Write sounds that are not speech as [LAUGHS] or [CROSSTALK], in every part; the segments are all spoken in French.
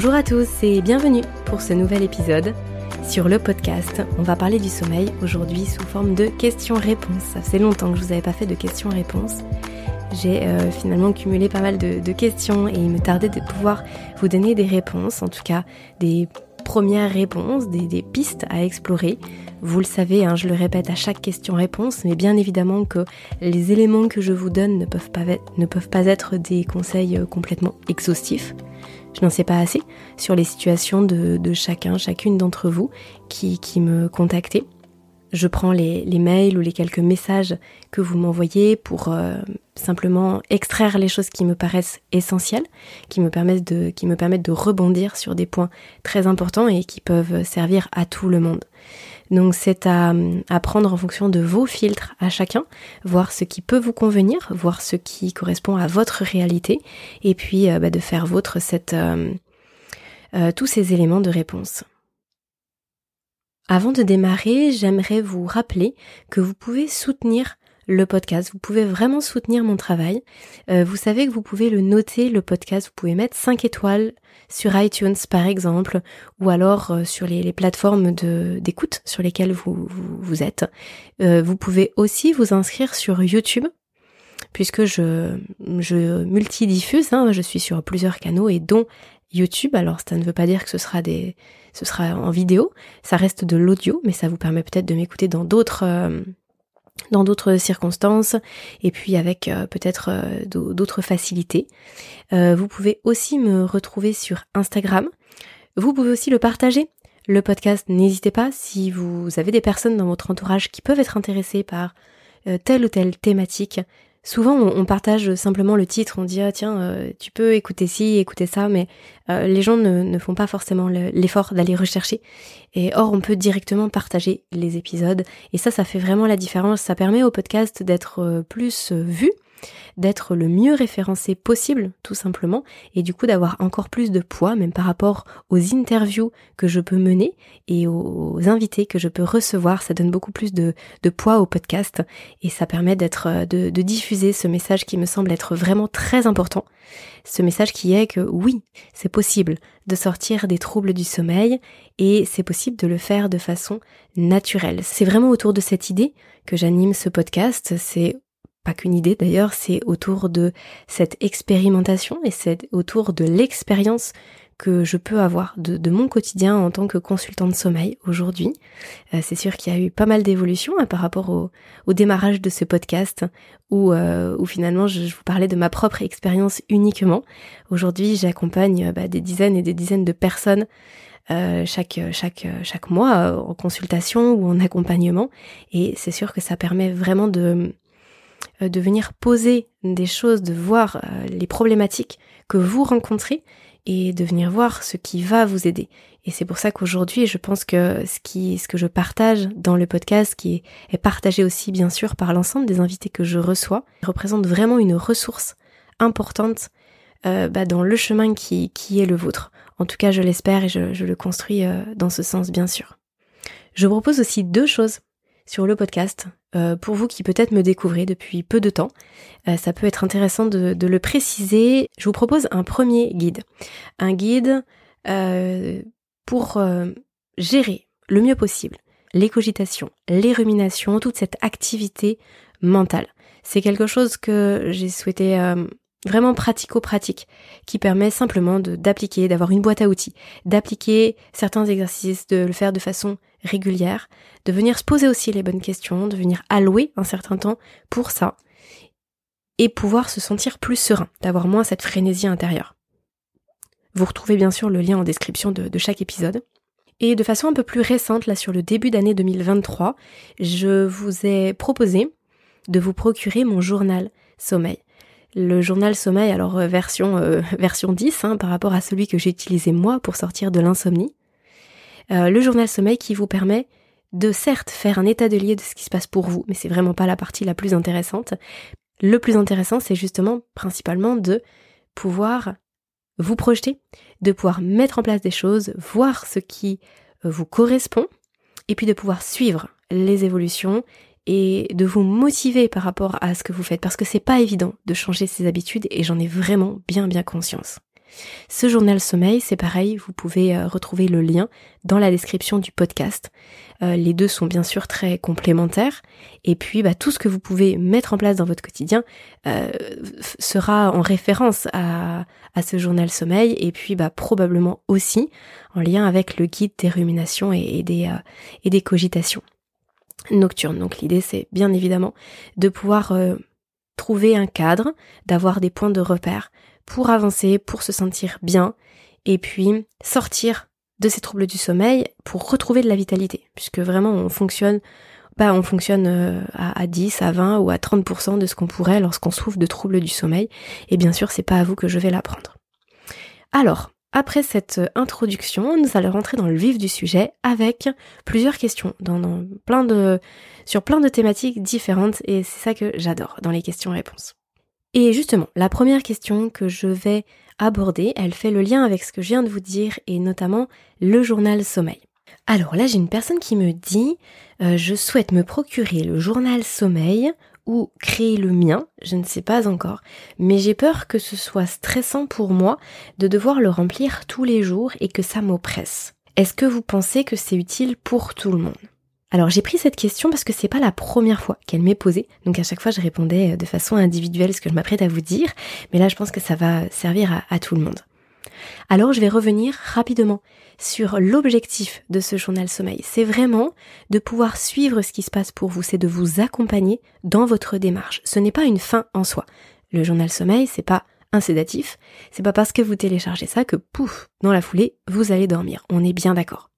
Bonjour à tous et bienvenue pour ce nouvel épisode. Sur le podcast, on va parler du sommeil aujourd'hui sous forme de questions-réponses. Ça fait longtemps que je vous avais pas fait de questions-réponses. J'ai euh, finalement cumulé pas mal de, questions et il me tardait de pouvoir vous donner des réponses, en tout cas des premières réponses, des, pistes à explorer. Vous le savez, hein, je le répète à chaque question-réponse, mais bien évidemment que les éléments que je vous donne ne peuvent pas, ne peuvent pas être des conseils euh, complètement exhaustifs. Je n'en sais pas assez sur les situations de, chacun, chacune d'entre vous qui, qui me contactez. Je prends les, mails ou les quelques messages que vous m'envoyez pour euh, simplement extraire les choses qui me paraissent essentielles, qui me permettent de, qui me permettent de rebondir sur des points très importants et qui peuvent servir à tout le monde. Donc c'est à, à, prendre en fonction de vos filtres à chacun, voir ce qui peut vous convenir, voir ce qui correspond à votre réalité, et puis euh, bah, de faire vôtre cette, euh, tous ces éléments de réponse. Avant de démarrer, j'aimerais vous rappeler que vous pouvez soutenir le podcast. Vous pouvez vraiment soutenir mon travail. Euh, vous savez que vous pouvez le noter, le podcast. Vous pouvez mettre 5 étoiles sur iTunes par exemple, ou alors euh, sur les, plateformes d'écoute sur lesquelles vous, vous, êtes. Euh, vous pouvez aussi vous inscrire sur YouTube puisque je, je multidiffuse, hein, je suis sur plusieurs canaux et dont YouTube. Alors ça ne veut pas dire que ce sera des, ce sera en vidéo, ça reste de l'audio, mais ça vous permet peut-être de m'écouter dans d'autres, dans d'autres circonstances et puis avec euh, peut-être euh, d'autres facilités. vous pouvez aussi me retrouver sur Instagram. Vous pouvez aussi le partager. Le podcast, n'hésitez pas si vous avez des personnes dans votre entourage qui peuvent être intéressées par telle ou telle thématique, Souvent, on, partage simplement le titre, on dit ah tiens, euh, tu peux écouter ci, écouter ça, mais euh, les gens ne, font pas forcément l'effort d'aller rechercher. Et or, on peut directement partager les épisodes, et ça, ça fait vraiment la différence. Ça permet au podcast d'être euh, plus vu d'être le mieux référencé possible, tout simplement, et du coup d'avoir encore plus de poids, même par rapport aux interviews que je peux mener et aux invités que je peux recevoir. Ça donne beaucoup plus de, poids au podcast et ça permet d'être, de, de diffuser ce message qui me semble être vraiment très important. Ce message qui est que oui, c'est possible de sortir des troubles du sommeil et c'est possible de le faire de façon naturelle. C'est vraiment autour de cette idée que j'anime ce podcast. C'est pas qu'une idée d'ailleurs, c'est autour de cette expérimentation et c'est autour de l'expérience que je peux avoir de, mon quotidien en tant que consultant de sommeil aujourd'hui. Euh, c'est sûr qu'il y a eu pas mal d'évolutions hein, par rapport au, démarrage de ce podcast où, euh, finalement je, vous parlais de ma propre expérience uniquement. Aujourd'hui j'accompagne bah, des dizaines et des dizaines de personnes euh, chaque, chaque, chaque mois en consultation ou en accompagnement et c'est sûr que ça permet vraiment de euh, de venir poser des choses, de voir euh, les problématiques que vous rencontrez et de venir voir ce qui va vous aider. Et c'est pour ça qu'aujourd'hui, je pense que ce que je partage dans le podcast, qui est, partagé aussi bien sûr par l'ensemble des invités que je reçois, représente vraiment une ressource importante euh, bah, dans le chemin qui, qui est le vôtre. En tout cas, je l'espère et je, le construis dans ce sens, bien sûr. Je propose aussi deux choses sur le podcast. Euh, pour vous qui peut-être me découvrez depuis peu de temps, euh, ça peut être intéressant de, le préciser. Je vous propose un premier guide. Un guide euh, pour gérer le mieux possible les cogitations, les ruminations, toute cette activité mentale. C'est quelque chose que j'ai souhaité vraiment pratico-pratique, qui permet simplement d'appliquer, d'avoir une boîte à outils, d'appliquer certains exercices, de le faire de façon régulière, de venir se poser aussi les bonnes questions, de venir allouer un certain temps pour ça, et pouvoir se sentir plus serein, d'avoir moins cette frénésie intérieure. Vous retrouvez bien sûr le lien en description de, chaque épisode. Et de façon un peu plus récente, là sur le début d'année 2023, je vous ai proposé de vous procurer mon journal sommeil le journal sommeil, alors euh, version, euh, [LAUGHS] version 10 hein, par rapport à celui que j'ai utilisé moi pour sortir de l'insomnie. Euh, le journal sommeil qui vous permet de certes faire un état de lieu de ce qui se passe pour vous, mais c'est vraiment pas la partie la plus intéressante. Le plus intéressant, c'est justement principalement de pouvoir vous projeter, de pouvoir mettre en place des choses, voir ce qui vous correspond, et puis de pouvoir suivre les évolutions et de vous motiver par rapport à ce que vous faites parce que c'est pas évident de changer ses habitudes et j'en ai vraiment bien bien conscience. Ce journal sommeil, c'est pareil, vous pouvez euh, retrouver le lien dans la description du podcast. Euh, les deux sont bien sûr très complémentaires. Et puis, bah, tout ce que vous pouvez mettre en place dans votre quotidien euh, sera en référence à, ce journal sommeil. Et puis, bah, probablement aussi en lien avec le guide des ruminations et, et des cogitations nocturnes. Donc, l'idée, c'est bien évidemment de pouvoir trouver un cadre, d'avoir des points de repère pour avancer, pour se sentir bien, et puis sortir de ces troubles du sommeil pour retrouver de la vitalité, puisque vraiment on fonctionne, bah on fonctionne euh, à, 10, à 20 ou à 30% de ce qu'on pourrait lorsqu'on souffre de troubles du sommeil, et bien sûr c'est pas à vous que je vais l'apprendre. Alors, après cette introduction, nous allons rentrer dans le vif du sujet avec plusieurs questions sur plein de thématiques différentes et c'est ça que j'adore dans les questions-réponses. Et justement, la première question que je vais aborder, elle fait le lien avec ce que je viens de vous dire et notamment le journal sommeil. Alors là, j'ai une personne qui me dit euh, je souhaite me procurer le journal sommeil ou créer le mien, je ne sais pas encore, mais j'ai peur que ce soit stressant pour moi de devoir le remplir tous les jours et que ça m'oppresse. Est-ce que vous pensez que c'est utile pour tout le monde? Alors j'ai pris cette question parce que c'est pas la première fois qu'elle m'est posée, donc à chaque fois je répondais de façon individuelle ce que je m'apprête à vous dire, mais là je pense que ça va servir à tout le monde. Alors je vais revenir rapidement sur l'objectif de ce journal sommeil. C'est vraiment de pouvoir suivre ce qui se passe pour vous, c'est de vous accompagner dans votre démarche. Ce n'est pas une fin en soi. Le journal sommeil, c'est pas un sédatif, c'est pas parce que vous téléchargez ça que pouf, dans la foulée, vous allez dormir. On est bien d'accord.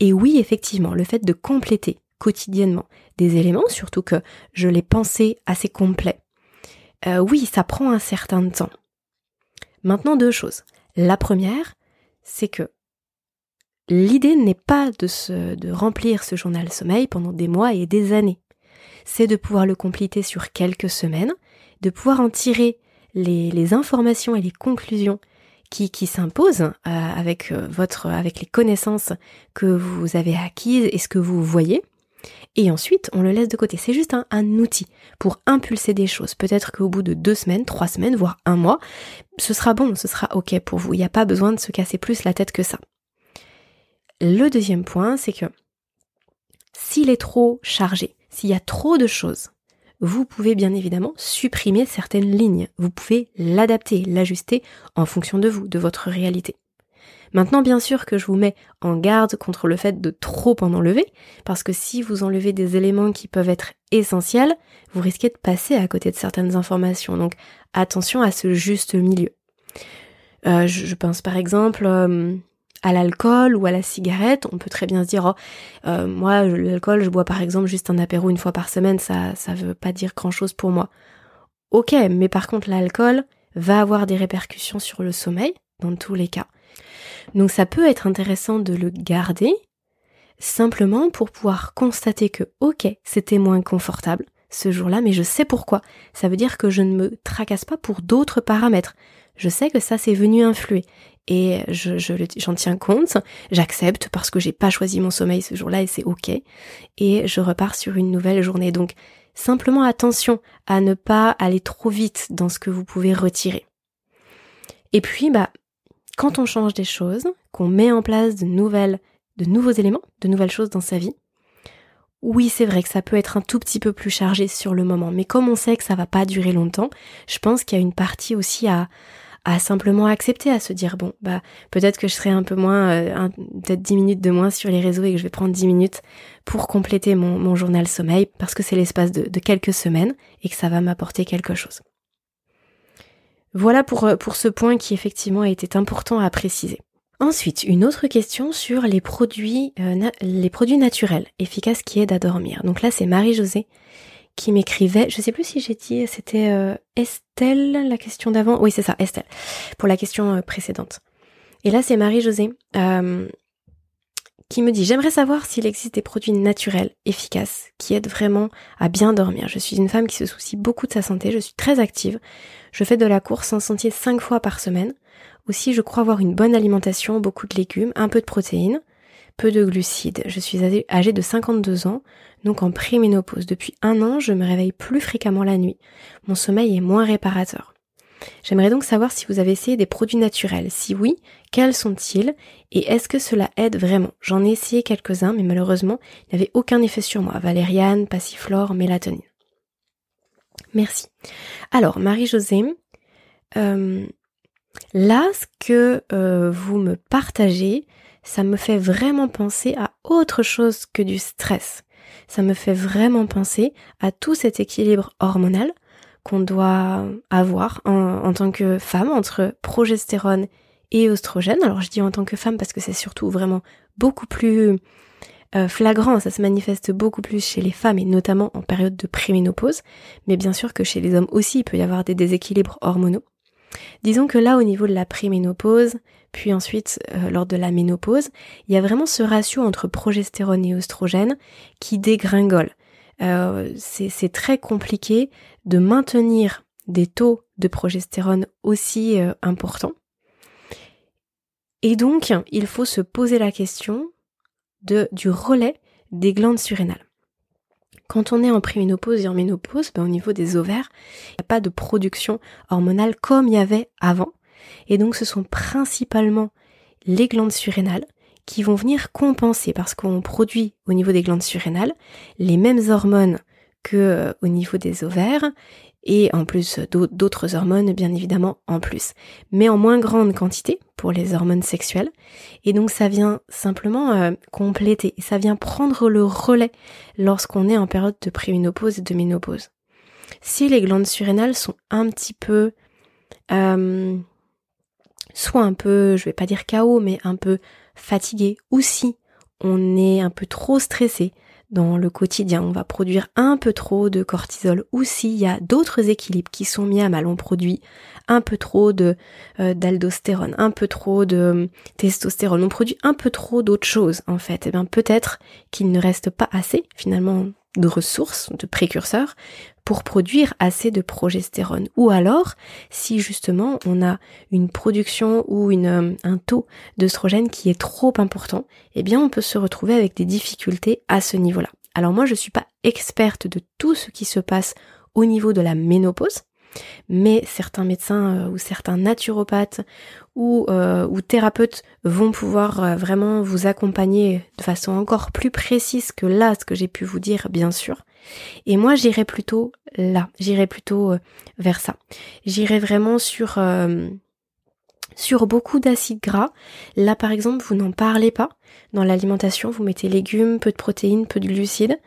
Et oui, effectivement, le fait de compléter quotidiennement des éléments, surtout que je l'ai pensé assez complet, euh, oui, ça prend un certain temps. Maintenant, deux choses. La première, c'est que L'idée n'est pas de, remplir ce journal sommeil pendant des mois et des années. C'est de pouvoir le compléter sur quelques semaines, de pouvoir en tirer les, les informations et les conclusions qui, qui s'imposent euh, avec euh, votre, avec les connaissances que vous avez acquises et ce que vous voyez. Et ensuite, on le laisse de côté. C'est juste un, outil pour impulser des choses. Peut-être qu'au bout de deux semaines, trois semaines, voire un mois, ce sera bon, ce sera ok pour vous. Il n'y a pas besoin de se casser plus la tête que ça. Le deuxième point, c'est que s'il est trop chargé, s'il y a trop de choses, vous pouvez bien évidemment supprimer certaines lignes. Vous pouvez l'adapter, l'ajuster en fonction de vous, de votre réalité. Maintenant, bien sûr que je vous mets en garde contre le fait de trop en enlever, parce que si vous enlevez des éléments qui peuvent être essentiels, vous risquez de passer à côté de certaines informations. Donc attention à ce juste milieu. Euh, je, pense par exemple, euh, à l'alcool ou à la cigarette, on peut très bien se dire oh, euh, moi l'alcool je bois par exemple juste un apéro une fois par semaine, ça ça veut pas dire grand-chose pour moi. OK, mais par contre l'alcool va avoir des répercussions sur le sommeil dans tous les cas. Donc ça peut être intéressant de le garder simplement pour pouvoir constater que OK, c'était moins confortable ce jour-là, mais je sais pourquoi. Ça veut dire que je ne me tracasse pas pour d'autres paramètres. Je sais que ça c'est venu influer et je, j'en tiens compte, j'accepte parce que j'ai pas choisi mon sommeil ce jour-là et c'est ok, et je repars sur une nouvelle journée. Donc simplement attention à ne pas aller trop vite dans ce que vous pouvez retirer. Et puis bah quand on change des choses, qu'on met en place de nouvelles, de nouveaux éléments, de nouvelles choses dans sa vie, oui, c'est vrai que ça peut être un tout petit peu plus chargé sur le moment, mais comme on sait que ça va pas durer longtemps, je pense qu'il y a une partie aussi à, à simplement accepter, à se dire bon bah peut-être que je serai un peu moins, euh, peut-être 10 minutes de moins sur les réseaux et que je vais prendre 10 minutes pour compléter mon, journal sommeil parce que c'est l'espace de, quelques semaines et que ça va m'apporter quelque chose. Voilà pour, euh, pour ce point qui effectivement a été important à préciser. Ensuite, une autre question sur les produits, euh, les produits naturels efficaces qui aident à dormir. Donc là, c'est Marie-Josée qui m'écrivait, je sais plus si j'ai dit, c'était euh, Estelle, la question d'avant. Oui, c'est ça, Estelle, pour la question précédente. Et là, c'est Marie-Josée qui me dit, j'aimerais savoir s'il existe des produits naturels, efficaces, qui aident vraiment à bien dormir. Je suis une femme qui se soucie beaucoup de sa santé, je suis très active, je fais de la course en sentier cinq fois par semaine. Aussi, je crois avoir une bonne alimentation, beaucoup de légumes, un peu de protéines peu de glucides. Je suis âgée de 52 ans, donc en préménopause. Depuis un an, je me réveille plus fréquemment la nuit. Mon sommeil est moins réparateur. J'aimerais donc savoir si vous avez essayé des produits naturels. Si oui, quels sont-ils et est-ce que cela aide vraiment? J'en ai essayé quelques-uns, mais malheureusement, il n'y avait aucun effet sur moi. Valériane, passiflore, mélatonine. Merci. Alors, Marie-Josée, euh, là, ce que euh, vous me partagez, ça me fait vraiment penser à autre chose que du stress. Ça me fait vraiment penser à tout cet équilibre hormonal qu'on doit avoir en, tant que femme entre progestérone et oestrogène. Alors je dis en tant que femme parce que c'est surtout vraiment beaucoup plus euh, flagrant, ça se manifeste beaucoup plus chez les femmes et notamment en période de préménopause, mais bien sûr que chez les hommes aussi il peut y avoir des déséquilibres hormonaux. Disons que là au niveau de la préménopause, puis ensuite euh, lors de la ménopause, il y a vraiment ce ratio entre progestérone et oestrogène qui dégringole. Euh, c'est très compliqué de maintenir des taux de progestérone aussi euh, importants. Et donc, il faut se poser la question du relais des glandes surrénales. Quand on est en préménopause et en ménopause, ben, au niveau des ovaires, il n'y a pas de production hormonale comme il y avait avant. Et donc ce sont principalement les glandes surrénales qui vont venir compenser parce qu'on produit au niveau des glandes surrénales les mêmes hormones que euh, au niveau des ovaires et en plus d'autres hormones bien évidemment en plus, mais en moins grande quantité pour les hormones sexuelles. Et donc ça vient simplement euh, compléter, ça vient prendre le relais lorsqu'on est en période de préménopause et de ménopause. Si les glandes surrénales sont un petit peu, euh, soit un peu, je vais pas dire chaos, mais un peu fatigué ou si on est un peu trop stressé dans le quotidien, on va produire un peu trop de cortisol ou s'il y a d'autres équilibres qui sont mis à mal, on produit un peu trop de euh, d'aldostérone, un peu trop de euh, testostérone, on produit un peu trop d'autres choses en fait. Et eh bien peut-être qu'il ne reste pas assez finalement de ressources, de précurseurs pour produire assez de progestérone. Ou alors, si justement on a une production ou une, euh, un taux d'œstrogène qui est trop important, eh bien on peut se retrouver avec des difficultés à ce niveau-là. Alors moi je suis pas experte de tout ce qui se passe au niveau de la ménopause, mais certains médecins euh, ou certains naturopathes ou, euh, ou thérapeutes vont pouvoir vraiment vous accompagner de façon encore plus précise que là ce que j'ai pu vous dire bien sûr. Et moi, j'irai plutôt là, j'irai plutôt euh, vers ça. J'irai vraiment sur euh, sur beaucoup d'acides gras. Là, par exemple, vous n'en parlez pas. Dans l'alimentation, vous mettez légumes, peu de protéines, peu de glucides,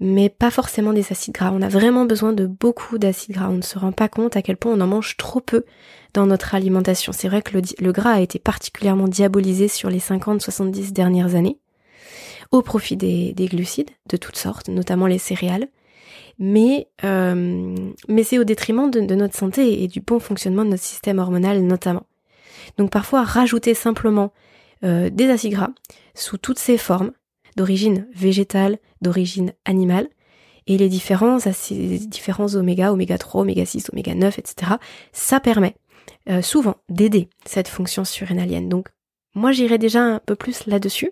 mais pas forcément des acides gras. On a vraiment besoin de beaucoup d'acides gras. On ne se rend pas compte à quel point on en mange trop peu dans notre alimentation. C'est vrai que le, gras a été particulièrement diabolisé sur les 50-70 dernières années au profit des, glucides de toutes sortes, notamment les céréales. Mais, euh, mais c'est au détriment de, notre santé et du bon fonctionnement de notre système hormonal notamment. Donc parfois rajouter simplement euh, des acides gras sous toutes ces formes, d'origine végétale, d'origine animale, et les différents, acides, différents oméga, oméga 3, oméga 6, oméga 9, etc., ça permet euh, souvent d'aider cette fonction surrénalienne. Donc moi j'irai déjà un peu plus là-dessus.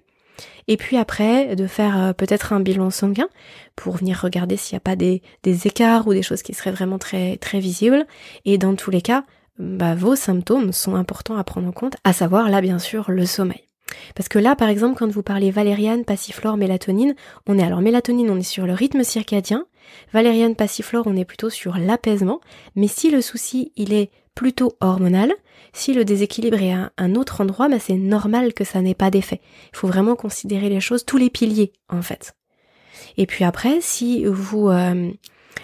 Et puis après, de faire euh, peut-être un bilan sanguin pour venir regarder s'il n'y a pas des, écarts ou des choses qui seraient vraiment très, très visibles. Et dans tous les cas, bah, vos symptômes sont importants à prendre en compte, à savoir là bien sûr le sommeil. Parce que là, par exemple, quand vous parlez valériane, passiflore, mélatonine, on est alors mélatonine, on est sur le rythme circadien, valériane, passiflore, on est plutôt sur l'apaisement, mais si le souci, il est plutôt hormonal, si le déséquilibre est à un autre endroit, bah c'est normal que ça n'ait pas d'effet. Il faut vraiment considérer les choses, tous les piliers, en fait. Et puis après, si vous euh,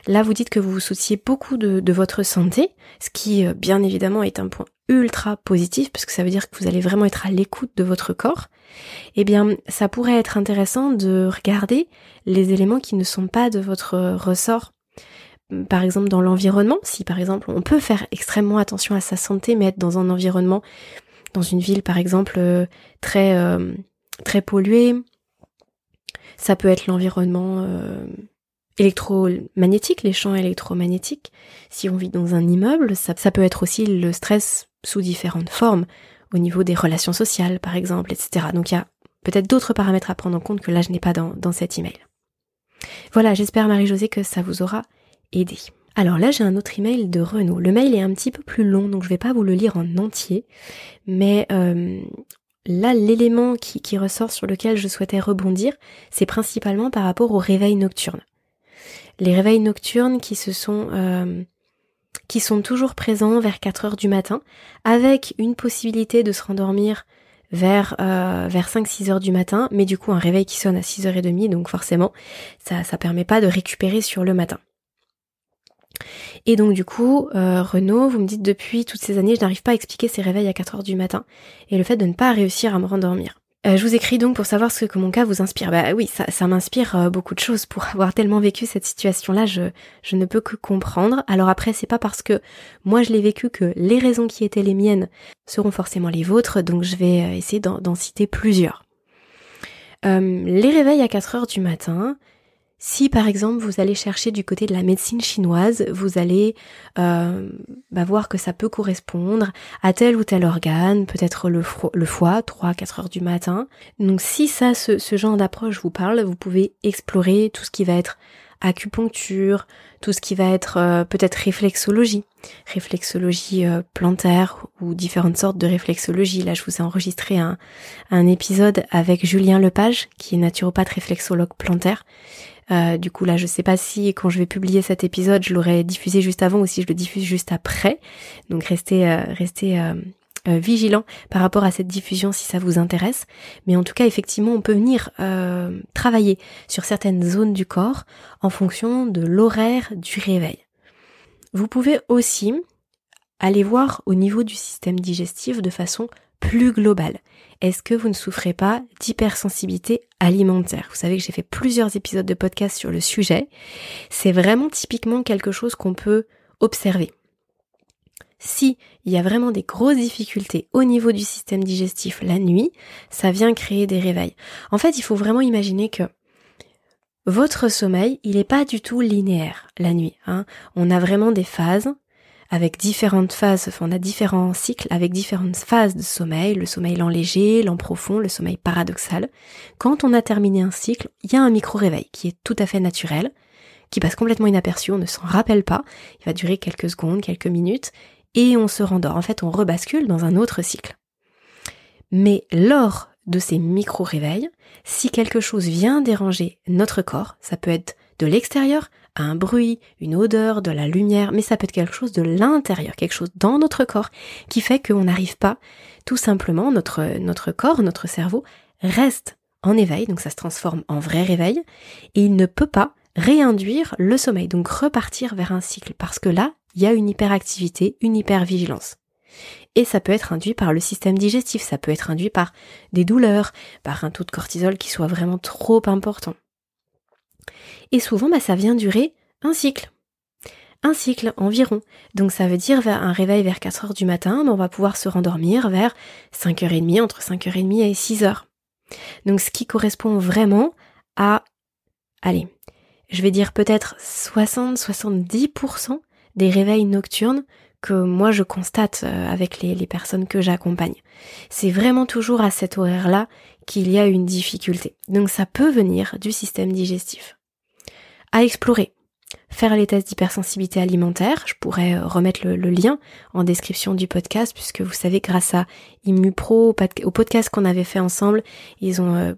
Là, vous dites que vous vous souciez beaucoup de, votre santé, ce qui, euh, bien évidemment, est un point ultra positif, parce ça veut dire que vous allez vraiment être à l'écoute de votre corps. Eh bien, ça pourrait être intéressant de regarder les éléments qui ne sont pas de votre ressort. Par exemple, dans l'environnement, si par exemple on peut faire extrêmement attention à sa santé, mais être dans un environnement, dans une ville par exemple, euh, très, euh, très polluée, ça peut être l'environnement électromagnétiques, les champs électromagnétiques. Si on vit dans un immeuble, ça, peut être aussi le stress sous différentes formes, au niveau des relations sociales par exemple, etc. Donc il y a peut-être d'autres paramètres à prendre en compte que là je n'ai pas dans, dans cet email. Voilà, j'espère Marie-Josée que ça vous aura Alors là, j'ai un autre email de Renaud. Le mail est un petit peu plus long, donc je vais pas vous le lire en entier. Mais euh, là, l'élément qui, ressort sur lequel je souhaitais rebondir, c'est principalement par rapport au réveil nocturne. Les réveils nocturnes qui se sont euh, qui sont toujours présents vers 4 heures du matin, avec une possibilité de se rendormir vers euh, vers 5-6 heures du matin, mais du coup un réveil qui sonne à 6h30, donc forcément ça ça permet pas de récupérer sur le matin. Et donc du coup, euh, Renaud, vous me dites depuis toutes ces années, je n'arrive pas à expliquer ces réveils à 4 heures du matin et le fait de ne pas réussir à me rendormir. Euh, je vous écris donc pour savoir ce que mon cas vous inspire. Bah oui, ça, m'inspire euh, beaucoup de choses pour avoir tellement vécu cette situation-là. Je, ne peux que comprendre. Alors après, c'est pas parce que moi je l'ai vécu que les raisons qui étaient les miennes seront forcément les vôtres. Donc je vais essayer d'en citer plusieurs. les réveils à 4 heures du matin, si par exemple vous allez chercher du côté de la médecine chinoise, vous allez euh, bah, voir que ça peut correspondre à tel ou tel organe, peut-être le, foie, 3-4 heures du matin. Donc si ça, ce, ce genre d'approche vous parle, vous pouvez explorer tout ce qui va être acupuncture, tout ce qui va être euh, peut-être réflexologie, réflexologie euh, plantaire ou différentes sortes de réflexologie. Là, je vous ai enregistré un, un épisode avec Julien Lepage, qui est naturopathe réflexologue plantaire. Euh, du coup là je sais pas si quand je vais publier cet épisode je l'aurai diffusé juste avant ou si je le diffuse juste après. Donc restez euh, restez euh, vigilant par rapport à cette diffusion si ça vous intéresse. Mais en tout cas effectivement on peut venir travailler sur certaines zones du corps en fonction de l'horaire du réveil. Vous pouvez aussi aller voir au niveau du système digestif de façon plus globale est-ce que vous ne souffrez pas d'hypersensibilité alimentaire? Vous savez que j'ai fait plusieurs épisodes de podcast sur le sujet. C'est vraiment typiquement quelque chose qu'on peut observer. Si il y a vraiment des grosses difficultés au niveau du système digestif la nuit, ça vient créer des réveils. En fait, il faut vraiment imaginer que votre sommeil, il n'est pas du tout linéaire la nuit. Hein. On a vraiment des phases avec différentes phases, on a différents cycles avec différentes phases de sommeil, le sommeil lent léger, lent profond, le sommeil paradoxal. Quand on a terminé un cycle, il y a un micro-réveil qui est tout à fait naturel, qui passe complètement inaperçu, on ne s'en rappelle pas, il va durer quelques secondes, quelques minutes, et on se rendort. En fait, on rebascule dans un autre cycle. Mais lors de ces micro-réveils, si quelque chose vient déranger notre corps, ça peut être de l'extérieur, un bruit, une odeur, de la lumière, mais ça peut être quelque chose de l'intérieur, quelque chose dans notre corps qui fait qu'on n'arrive pas, tout simplement, notre, notre corps, notre cerveau reste en éveil, donc ça se transforme en vrai réveil, et il ne peut pas réinduire le sommeil, donc repartir vers un cycle, parce que là, il y a une hyperactivité, une hypervigilance. Et ça peut être induit par le système digestif, ça peut être induit par des douleurs, par un taux de cortisol qui soit vraiment trop important. Et souvent, bah, ça vient durer un cycle. Un cycle environ. Donc ça veut dire un réveil vers 4 heures du matin, mais on va pouvoir se rendormir vers 5h30, entre 5h30 et 6h. Donc ce qui correspond vraiment à, allez, je vais dire peut-être 60-70% des réveils nocturnes que moi je constate euh, avec les personnes que j'accompagne. C'est vraiment toujours à cet horaire-là qu'il y a une difficulté. Donc ça peut venir du système digestif à explorer. Faire les tests d'hypersensibilité alimentaire, je pourrais euh, remettre le, lien en description du podcast puisque vous savez grâce à ImmuPro, au podcast qu'on avait fait ensemble, ils ont euh,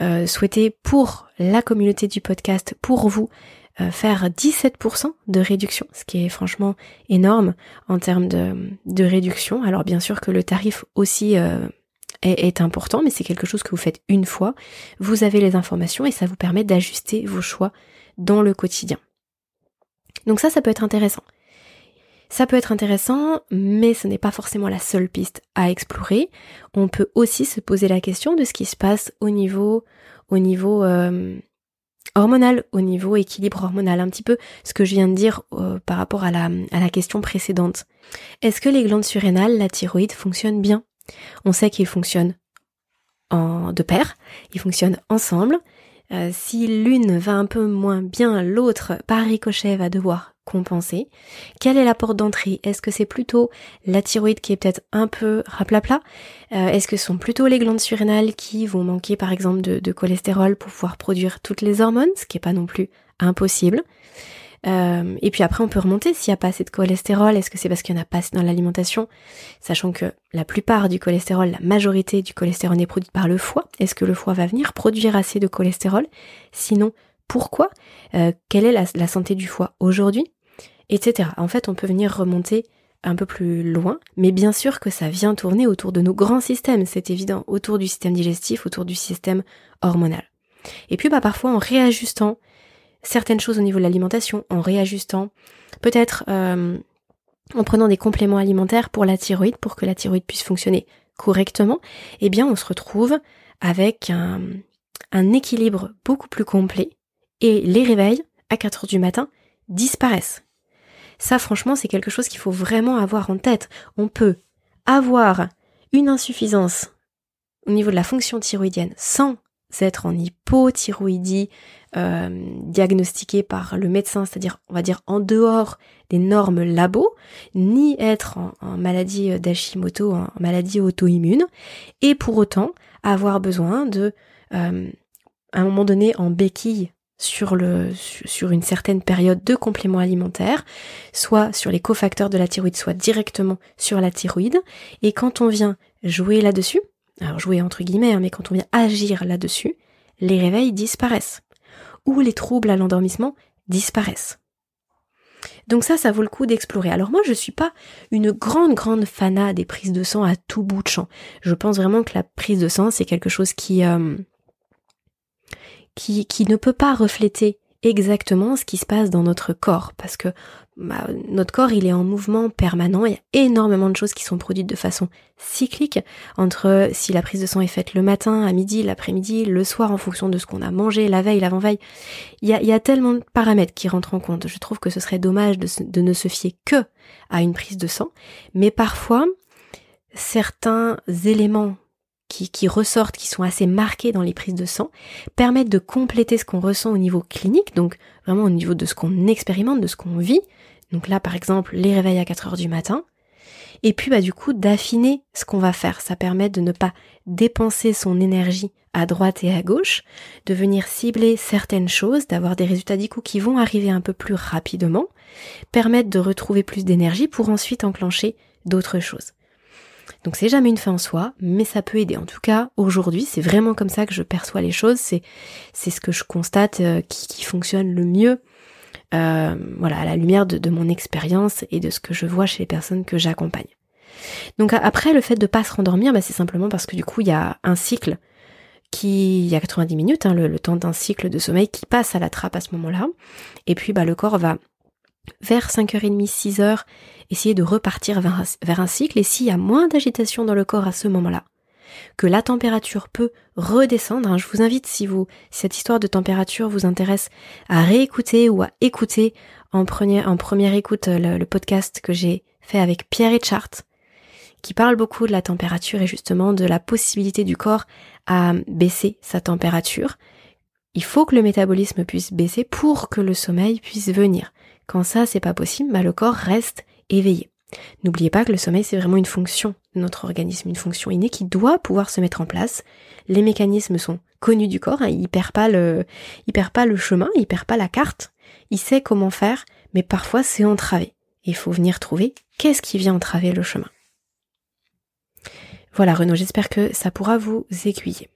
euh, souhaité pour la communauté du podcast, pour vous, faire 17% de réduction, ce qui est franchement énorme en termes de, de réduction. Alors bien sûr que le tarif aussi est, important, mais c'est quelque chose que vous faites une fois. Vous avez les informations et ça vous permet d'ajuster vos choix dans le quotidien. Donc ça, ça peut être intéressant. Ça peut être intéressant, mais ce n'est pas forcément la seule piste à explorer. On peut aussi se poser la question de ce qui se passe au niveau, au niveau euh, hormonal, au niveau équilibre hormonal, un petit peu ce que je viens de dire euh, par rapport à la, à la question précédente. Est-ce que les glandes surrénales, la thyroïde, fonctionnent bien? On sait qu'ils fonctionnent en de pair, ils fonctionnent ensemble, euh, si l'une va un peu moins bien, l'autre, par ricochet, va devoir compenser. Quelle est la porte d'entrée? Est-ce que c'est plutôt la thyroïde qui est peut-être un peu raplapla? Euh, Est-ce que ce sont plutôt les glandes surrénales qui vont manquer par exemple de, cholestérol pour pouvoir produire toutes les hormones, ce qui n'est pas non plus impossible Euh, et puis après, on peut remonter s'il n'y a pas assez de cholestérol. Est-ce que c'est parce qu'il n'y en a pas assez dans l'alimentation? Sachant que la plupart du cholestérol, la majorité du cholestérol est produite par le foie. Est-ce que le foie va venir produire assez de cholestérol? Sinon, pourquoi? Euh, Quelle est la, santé du foie aujourd'hui? Etc. En fait, on peut venir remonter un peu plus loin, mais bien sûr que ça vient tourner autour de nos grands systèmes, c'est évident, autour du système digestif, autour du système hormonal. Et puis bah parfois en réajustant certaines choses au niveau de l'alimentation, en réajustant, peut-être euh, en prenant des compléments alimentaires pour la thyroïde, pour que la thyroïde puisse fonctionner correctement, eh bien on se retrouve avec un, équilibre beaucoup plus complet et les réveils à 4 heures du matin disparaissent. Ça franchement c'est quelque chose qu'il faut vraiment avoir en tête. On peut avoir une insuffisance au niveau de la fonction thyroïdienne sans être en hypothyroïdie euh, par le médecin, c'est-à-dire on va dire en dehors des normes labo, ni être en, maladie d'Hashimoto, en, maladie auto-immune, et pour autant avoir besoin de, euh, à un moment donné, en béquille sur le sur une certaine période de compléments alimentaires, soit sur les cofacteurs de la thyroïde, soit directement sur la thyroïde. Et quand on vient jouer là-dessus, alors jouer entre guillemets, hein, mais quand on vient agir là-dessus, les réveils disparaissent. Ou les troubles à l'endormissement disparaissent. Donc ça, ça vaut le coup d'explorer. Alors moi, je suis pas une grande, grande fana des prises de sang à tout bout de champ. Je pense vraiment que la prise de sang, c'est quelque chose qui, euh, qui, qui ne peut pas refléter exactement ce qui se passe dans notre corps parce que bah, notre corps il est en mouvement permanent, il y a énormément de choses qui sont produites de façon cyclique entre si la prise de sang est faite le matin, à midi, l'après-midi, le soir en fonction de ce qu'on a mangé, la veille, l'avant-veille. Il y, a, y a tellement de paramètres qui rentrent en compte. Je trouve que ce serait dommage de, de ne se fier que à une prise de sang, mais parfois certains éléments qui, ressortent, qui sont assez marqués dans les prises de sang, permettent de compléter ce qu'on ressent au niveau clinique, donc vraiment au niveau de ce qu'on expérimente, de ce qu'on vit. Donc là, par exemple, les réveils à 4 heures du matin. Et puis, bah, du coup, d'affiner ce qu'on va faire. Ça permet de ne pas dépenser son énergie à droite et à gauche, de venir cibler certaines choses, d'avoir des résultats du qui vont arriver un peu plus rapidement, permettre de retrouver plus d'énergie pour ensuite enclencher d'autres choses. Donc c'est jamais une fin en soi, mais ça peut aider. En tout cas, aujourd'hui, c'est vraiment comme ça que je perçois les choses. C'est c'est ce que je constate euh, qui, qui, fonctionne le mieux. Euh, voilà, à la lumière de, mon expérience et de ce que je vois chez les personnes que j'accompagne. Donc après, le fait de pas se rendormir, bah, c'est simplement parce que du coup, il y a un cycle qui, il y a 90 minutes, hein, le, temps d'un cycle de sommeil qui passe à la trappe à ce moment-là. Et puis, bah, le corps va vers 5h30, 6h, essayer de repartir vers un, cycle et s'il y a moins d'agitation dans le corps à ce moment-là, que la température peut redescendre, hein, je vous invite si vous cette histoire de température vous intéresse à réécouter ou à écouter en première, écoute le, le podcast que j'ai fait avec Pierre Etchart qui parle beaucoup de la température et justement de la possibilité du corps à baisser sa température. Il faut que le métabolisme puisse baisser pour que le sommeil puisse venir. Quand ça, c'est pas possible, bah, le corps reste éveillé. N'oubliez pas que le sommeil, c'est vraiment une fonction notre organisme, une fonction innée qui doit pouvoir se mettre en place. Les mécanismes sont connus du corps, hein, il perd pas le, il perd pas le chemin, il perd pas la carte, il sait comment faire, mais parfois c'est entravé. Il faut venir trouver qu'est-ce qui vient entraver le chemin. Voilà Renaud, j'espère que ça pourra vous aiguiller.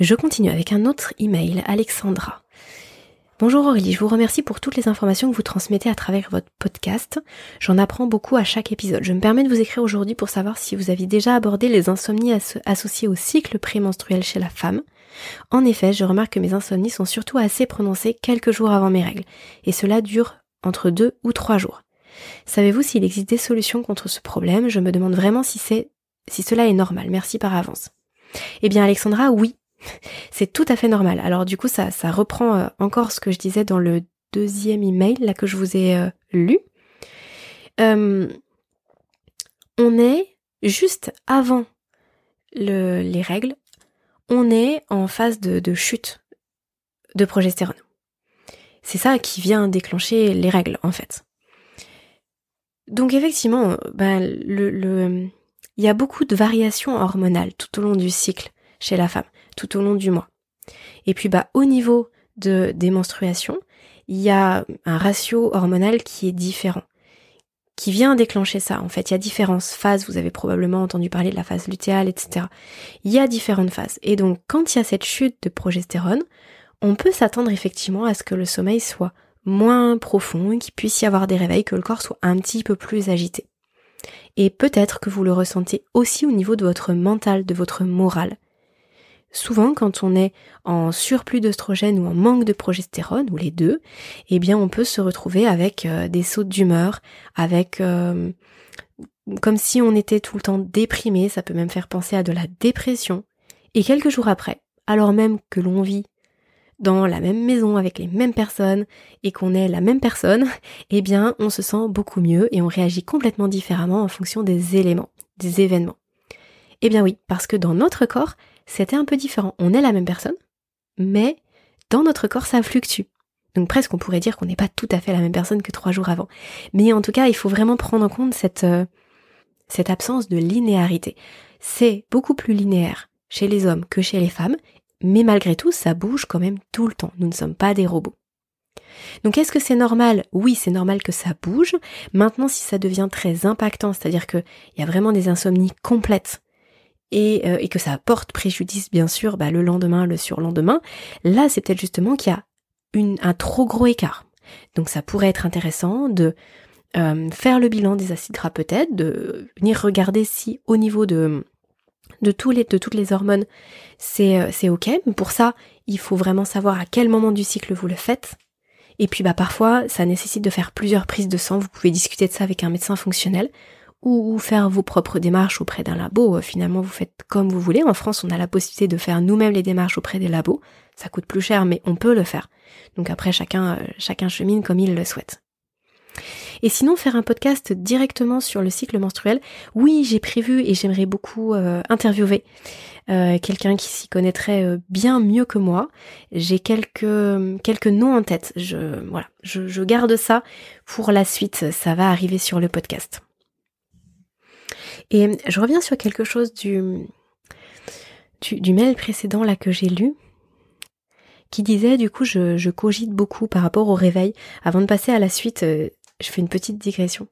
Je continue avec un autre email, Alexandra. Bonjour Aurélie, je vous remercie pour toutes les informations que vous transmettez à travers votre podcast. J'en apprends beaucoup à chaque épisode. Je me permets de vous écrire aujourd'hui pour savoir si vous aviez déjà abordé les insomnies associées au cycle prémenstruel chez la femme. En effet, je remarque que mes insomnies sont surtout assez prononcées quelques jours avant mes règles, et cela dure entre deux ou trois jours. Savez-vous s'il existe des solutions contre ce problème? Je me demande vraiment si c'est si cela est normal. Merci par avance. Eh bien Alexandra, oui, c'est tout à fait normal. Alors du coup, ça, reprend euh, encore ce que je disais dans le deuxième email là que je vous ai euh, lu. Euh, on est juste avant les règles, on est en phase de, chute de progestérone. C'est ça qui vient déclencher les règles en fait. Donc effectivement, ben, le, il y a beaucoup de variations hormonales tout au long du cycle chez la femme tout au long du mois. Et puis bah au niveau de des menstruations, il y a un ratio hormonal qui est différent, qui vient déclencher ça. En fait, il y a différentes phases. Vous avez probablement entendu parler de la phase lutéale, etc. Il y a différentes phases. Et donc, quand il y a cette chute de progestérone, on peut s'attendre effectivement à ce que le sommeil soit moins profond, qu'il puisse y avoir des réveils, que le corps soit un petit peu plus agité. Et peut-être que vous le ressentez aussi au niveau de votre mental, de votre morale. Souvent, quand on est en surplus d'œstrogène ou en manque de progestérone, ou les deux, eh bien, on peut se retrouver avec euh, des sautes d'humeur, avec euh, comme si on était tout le temps déprimé, ça peut même faire penser à de la dépression. Et quelques jours après, alors même que l'on vit dans la même maison avec les mêmes personnes et qu'on est la même personne, [LAUGHS] eh bien on se sent beaucoup mieux et on réagit complètement différemment en fonction des éléments, des événements. Eh bien oui, parce que dans notre corps, c'était un peu différent. On est la même personne, mais dans notre corps, ça fluctue. Donc presque on pourrait dire qu'on n'est pas tout à fait la même personne que trois jours avant. Mais en tout cas, il faut vraiment prendre en compte cette, euh, cette absence de linéarité. C'est beaucoup plus linéaire chez les hommes que chez les femmes, mais malgré tout, ça bouge quand même tout le temps. Nous ne sommes pas des robots. Donc est-ce que c'est normal? Oui, c'est normal que ça bouge. Maintenant, si ça devient très impactant, c'est-à-dire qu'il y a vraiment des insomnies complètes et, euh, et que ça apporte préjudice, bien sûr, bah, le lendemain, le surlendemain, là, c'est peut-être justement qu'il y a un trop gros écart. Donc ça pourrait être intéressant de euh, faire le bilan des acides gras peut-être, de venir regarder si au niveau de de, de toutes les hormones, c'est euh, c'est ok. Mais pour ça, il faut vraiment savoir à quel moment du cycle vous le faites. Et puis bah parfois, ça nécessite de faire plusieurs prises de sang. Vous pouvez discuter de ça avec un médecin fonctionnel ou, faire vos propres démarches auprès d'un labo. Euh, finalement, vous faites comme vous voulez. En France, on a la possibilité de faire nous-mêmes les démarches auprès des labos. Ça coûte plus cher, mais on peut le faire. Donc après, chacun, euh, chacun chemine comme il le souhaite. Et sinon, faire un podcast directement sur le cycle menstruel, oui, j'ai prévu et j'aimerais beaucoup euh, interviewer quelqu'un qui s'y connaîtrait bien mieux que moi. J'ai quelques quelques noms en tête. Je voilà, je, garde ça pour la suite. Ça va arriver sur le podcast. Et je reviens sur quelque chose du, mail précédent là que j'ai lu qui disait du coup je, cogite beaucoup par rapport au réveil. Avant de passer à la suite, je fais une petite digression.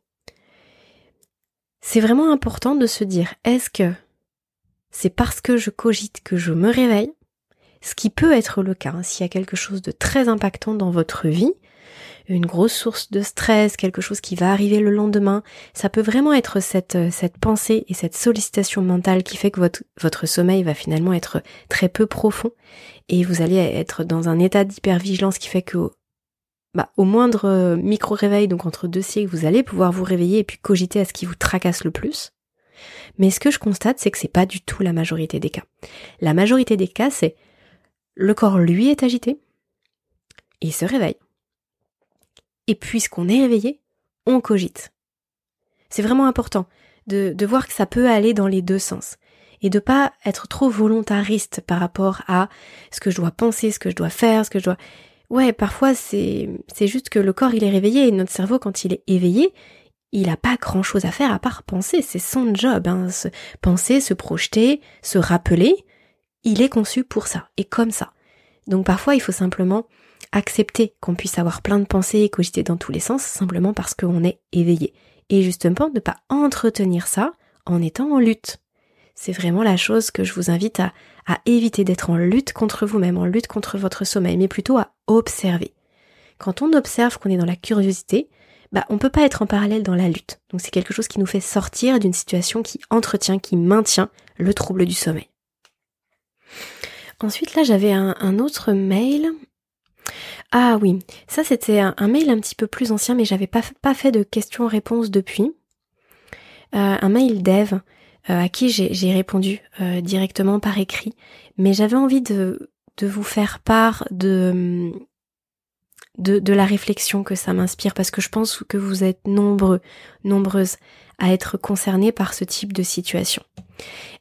C'est vraiment important de se dire, est-ce que c'est parce que je cogite que je me réveille Ce qui peut être le cas, hein, s'il y a quelque chose de très impactant dans votre vie, une grosse source de stress, quelque chose qui va arriver le lendemain, ça peut vraiment être cette, cette pensée et cette sollicitation mentale qui fait que votre, votre sommeil va finalement être très peu profond et vous allez être dans un état d'hypervigilance qui fait que bah, au moindre euh, micro-réveil, donc entre deux siècles, vous allez pouvoir vous réveiller et puis cogiter à ce qui vous tracasse le plus. Mais ce que je constate, c'est que c'est pas du tout la majorité des cas. La majorité des cas, c'est le corps, lui, est agité, il se réveille. Et puisqu'on est réveillé, on cogite. C'est vraiment important de, voir que ça peut aller dans les deux sens et de pas être trop volontariste par rapport à ce que je dois penser, ce que je dois faire, ce que je dois ouais, parfois c'est c'est juste que le corps il est réveillé et notre cerveau quand il est éveillé, il a pas grand chose à faire à part penser, c'est son job, hein, se penser, se projeter, se rappeler, il est conçu pour ça et comme ça. Donc parfois il faut simplement accepter qu'on puisse avoir plein de pensées et cogiter dans tous les sens simplement parce qu'on est éveillé. Et justement ne pas entretenir ça en étant en lutte. C'est vraiment la chose que je vous invite à, à éviter d'être en lutte contre vous-même, en lutte contre votre sommeil, mais plutôt à observer. Quand on observe qu'on est dans la curiosité, bah, on peut pas être en parallèle dans la lutte. Donc c'est quelque chose qui nous fait sortir d'une situation qui entretient, qui maintient le trouble du sommeil. Ensuite, là, j'avais un, autre mail. Ah oui, ça c'était un, mail un petit peu plus ancien, mais j'avais pas, fait de questions-réponses depuis. Euh, un mail dev euh, à qui j'ai répondu euh, directement par écrit, mais j'avais envie de, de vous faire part de, de, de la réflexion que ça m'inspire, parce que je pense que vous êtes nombreux, nombreuses à être concernés par ce type de situation.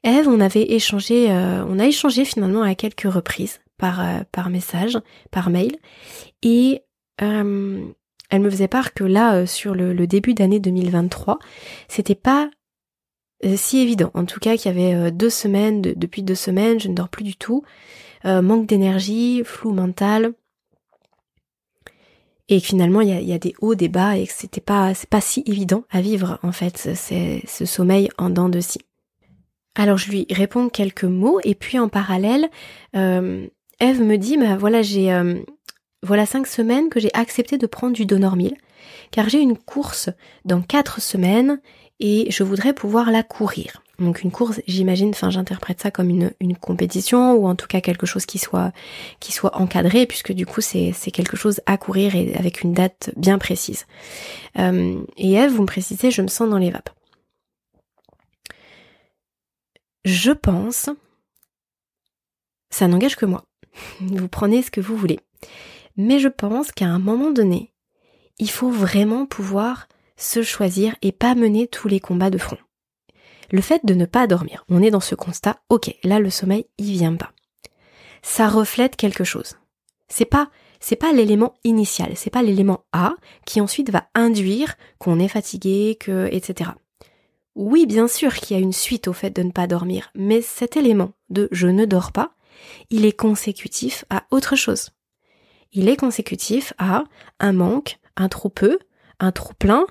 Eve, on avait échangé, on a échangé finalement à quelques reprises par, par message, par mail, et elle me faisait part que là, sur le, début d'année 2023, c'était pas euh, si évident. En tout cas, qu'il y avait euh, deux semaines, depuis deux semaines, je ne dors plus du tout. Euh, manque d'énergie, flou mental. et finalement il y a, des hauts, des bas et que c'était pas c'est pas si évident à vivre en fait c'est ce sommeil en dents de scie. Alors je lui réponds quelques mots et puis en parallèle, euh, Eve me dit bah voilà j'ai euh, voilà cinq semaines que j'ai accepté de prendre du Donormil car j'ai une course dans quatre semaines et je voudrais pouvoir la courir. Donc une course, j'imagine, enfin j'interprète ça comme une, compétition ou en tout cas quelque chose qui soit encadré puisque du coup c'est c'est quelque chose à courir et avec une date bien précise. Euh, et Eve, vous me précisez, je me sens dans les vapes. Je pense, ça n'engage que moi. Vous prenez ce que vous voulez. Mais je pense qu'à un moment donné, il faut vraiment pouvoir se choisir et pas mener tous les combats de front. Le fait de ne pas dormir, on est dans ce constat, ok, là le sommeil, il vient pas. Ça reflète quelque chose. C'est pas, c'est pas l'élément initial, c'est pas l'élément A qui ensuite va induire qu'on est fatigué, que, etc. Oui, bien sûr qu'il y a une suite au fait de ne pas dormir, mais cet élément de je ne dors pas, il est consécutif à autre chose. Il est consécutif à un manque, un trop peu, un trop plein,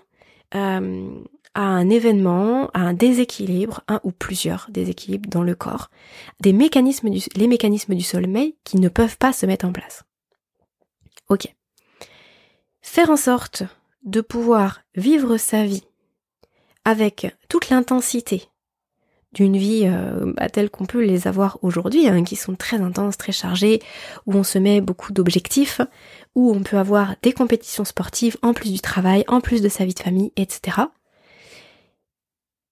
euh, à un événement, à un déséquilibre, un ou plusieurs déséquilibres dans le corps, des les mécanismes du sommeil qui ne peuvent pas se mettre en place. Ok. Faire en sorte de pouvoir vivre sa vie avec toute l'intensité d'une vie euh, bah, telle qu'on peut les avoir aujourd'hui, hein, qui sont très intenses, très chargées, où on se met beaucoup d'objectifs, où on peut avoir des compétitions sportives en plus du travail, en plus de sa vie de famille, etc.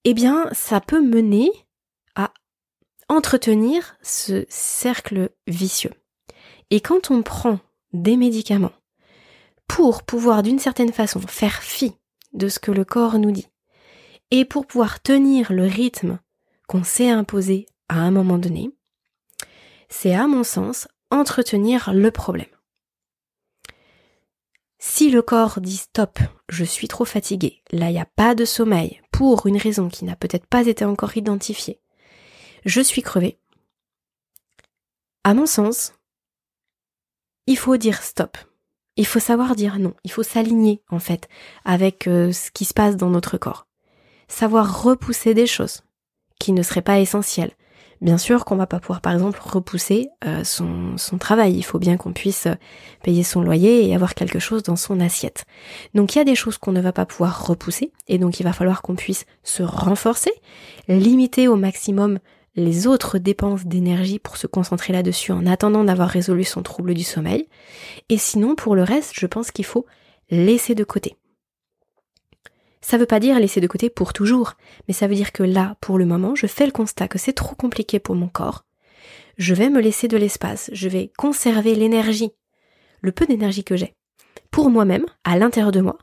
Eh bien, ça peut mener à entretenir ce cercle vicieux. Et quand on prend des médicaments pour pouvoir d'une certaine façon faire fi de ce que le corps nous dit, et pour pouvoir tenir le rythme qu'on s'est imposé à un moment donné, c'est à mon sens entretenir le problème. Si le corps dit stop, je suis trop fatigué, là il n'y a pas de sommeil, pour une raison qui n'a peut-être pas été encore identifiée, je suis crevé, à mon sens, il faut dire stop. Il faut savoir dire non. Il faut s'aligner, en fait, avec euh, ce qui se passe dans notre corps savoir repousser des choses qui ne seraient pas essentielles. Bien sûr qu'on va pas pouvoir par exemple repousser euh, son, son travail, il faut bien qu'on puisse euh, payer son loyer et avoir quelque chose dans son assiette. Donc il y a des choses qu'on ne va pas pouvoir repousser et donc il va falloir qu'on puisse se renforcer, limiter au maximum les autres dépenses d'énergie pour se concentrer là-dessus en attendant d'avoir résolu son trouble du sommeil. Et sinon pour le reste, je pense qu'il faut laisser de côté. Ça veut pas dire laisser de côté pour toujours, mais ça veut dire que là, pour le moment, je fais le constat que c'est trop compliqué pour mon corps. Je vais me laisser de l'espace, je vais conserver l'énergie, le peu d'énergie que j'ai, pour moi-même, à l'intérieur de moi.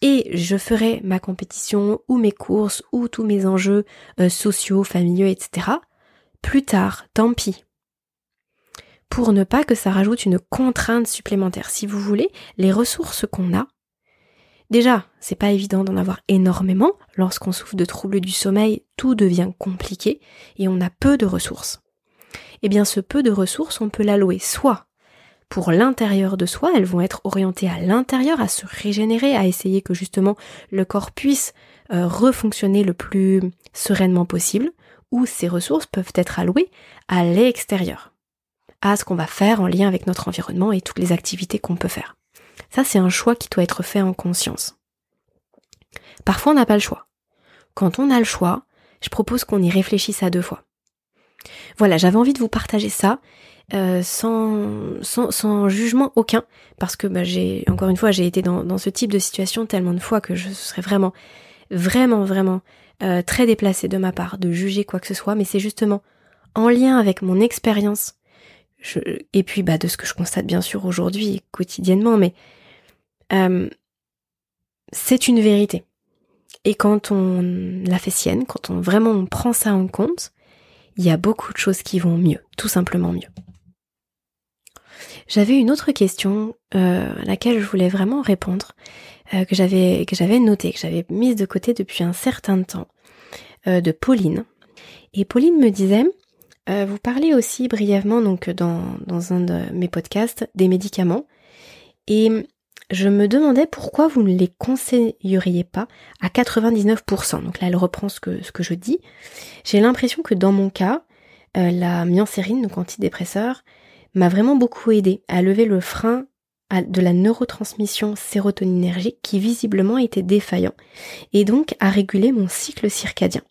Et je ferai ma compétition ou mes courses ou tous mes enjeux euh, sociaux, familiaux, etc. Plus tard, tant pis. Pour ne pas que ça rajoute une contrainte supplémentaire. Si vous voulez, les ressources qu'on a, Déjà, c'est pas évident d'en avoir énormément. Lorsqu'on souffre de troubles du sommeil, tout devient compliqué et on a peu de ressources. Eh bien, ce peu de ressources, on peut l'allouer soit pour l'intérieur de soi, elles vont être orientées à l'intérieur, à se régénérer, à essayer que justement le corps puisse euh, refonctionner le plus sereinement possible, ou ces ressources peuvent être allouées à l'extérieur, à ce qu'on va faire en lien avec notre environnement et toutes les activités qu'on peut faire. Ça, c'est un choix qui doit être fait en conscience. Parfois, on n'a pas le choix. Quand on a le choix, je propose qu'on y réfléchisse à deux fois. Voilà, j'avais envie de vous partager ça euh, sans, jugement aucun, parce que bah, j'ai encore une fois j'ai été dans, ce type de situation tellement de fois que je serais vraiment, vraiment, vraiment euh, très déplacée de ma part de juger quoi que ce soit, mais c'est justement en lien avec mon expérience et puis bah, de ce que je constate bien sûr aujourd'hui quotidiennement, mais euh, c'est une vérité. Et quand on la fait sienne, quand on vraiment prend ça en compte, il y a beaucoup de choses qui vont mieux, tout simplement mieux. J'avais une autre question euh, à laquelle je voulais vraiment répondre, euh, que j'avais que notée, que j'avais mise de côté depuis un certain temps, de Pauline. Et Pauline me disait vous parlez aussi brièvement donc dans, dans un de mes podcasts des médicaments et je me demandais pourquoi vous ne les conseilleriez pas à 99%. Donc là, elle reprend ce que, je dis. J'ai l'impression que dans mon cas, euh, la miancérine, donc antidépresseur, m'a vraiment beaucoup aidé à lever le frein de la neurotransmission sérotoninergique qui visiblement était défaillant et donc à réguler mon cycle circadien.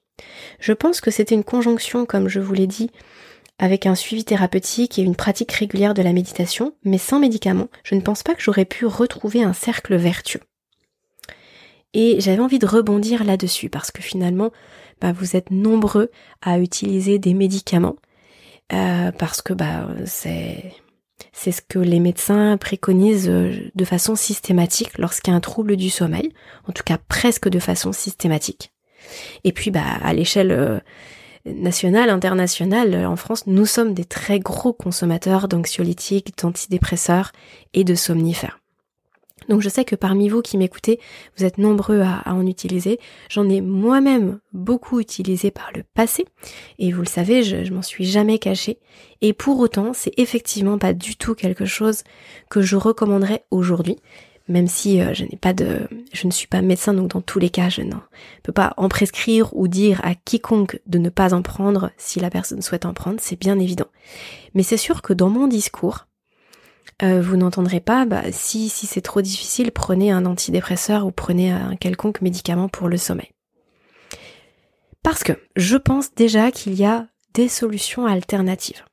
Je pense que c'était une conjonction, comme je vous l'ai dit, avec un suivi thérapeutique et une pratique régulière de la méditation, mais sans médicaments, je ne pense pas que j'aurais pu retrouver un cercle vertueux. Et j'avais envie de rebondir là-dessus parce que finalement, bah, vous êtes nombreux à utiliser des médicaments euh, parce que bah, c'est ce que les médecins préconisent euh, de façon systématique lorsqu'il y a un trouble du sommeil, en tout cas presque de façon systématique. Et puis bah à l'échelle euh, nationale, internationale, en France, nous sommes des très gros consommateurs d'anxiolytiques, d'antidépresseurs et de somnifères. Donc je sais que parmi vous qui m'écoutez, vous êtes nombreux à, en utiliser. J'en ai moi-même beaucoup utilisé par le passé, et vous le savez, je, je m'en suis jamais cachée. Et pour autant, c'est effectivement pas du tout quelque chose que je recommanderais aujourd'hui même si euh, je n'ai pas de, je ne suis pas médecin, donc dans tous les cas, je ne peux pas en prescrire ou dire à quiconque de ne pas en prendre si la personne souhaite en prendre, c'est bien évident. Mais c'est sûr que dans mon discours, euh, vous n'entendrez pas, bah, si, si c'est trop difficile, prenez un antidépresseur ou prenez un quelconque médicament pour le sommeil. Parce que je pense déjà qu'il y a des solutions alternatives.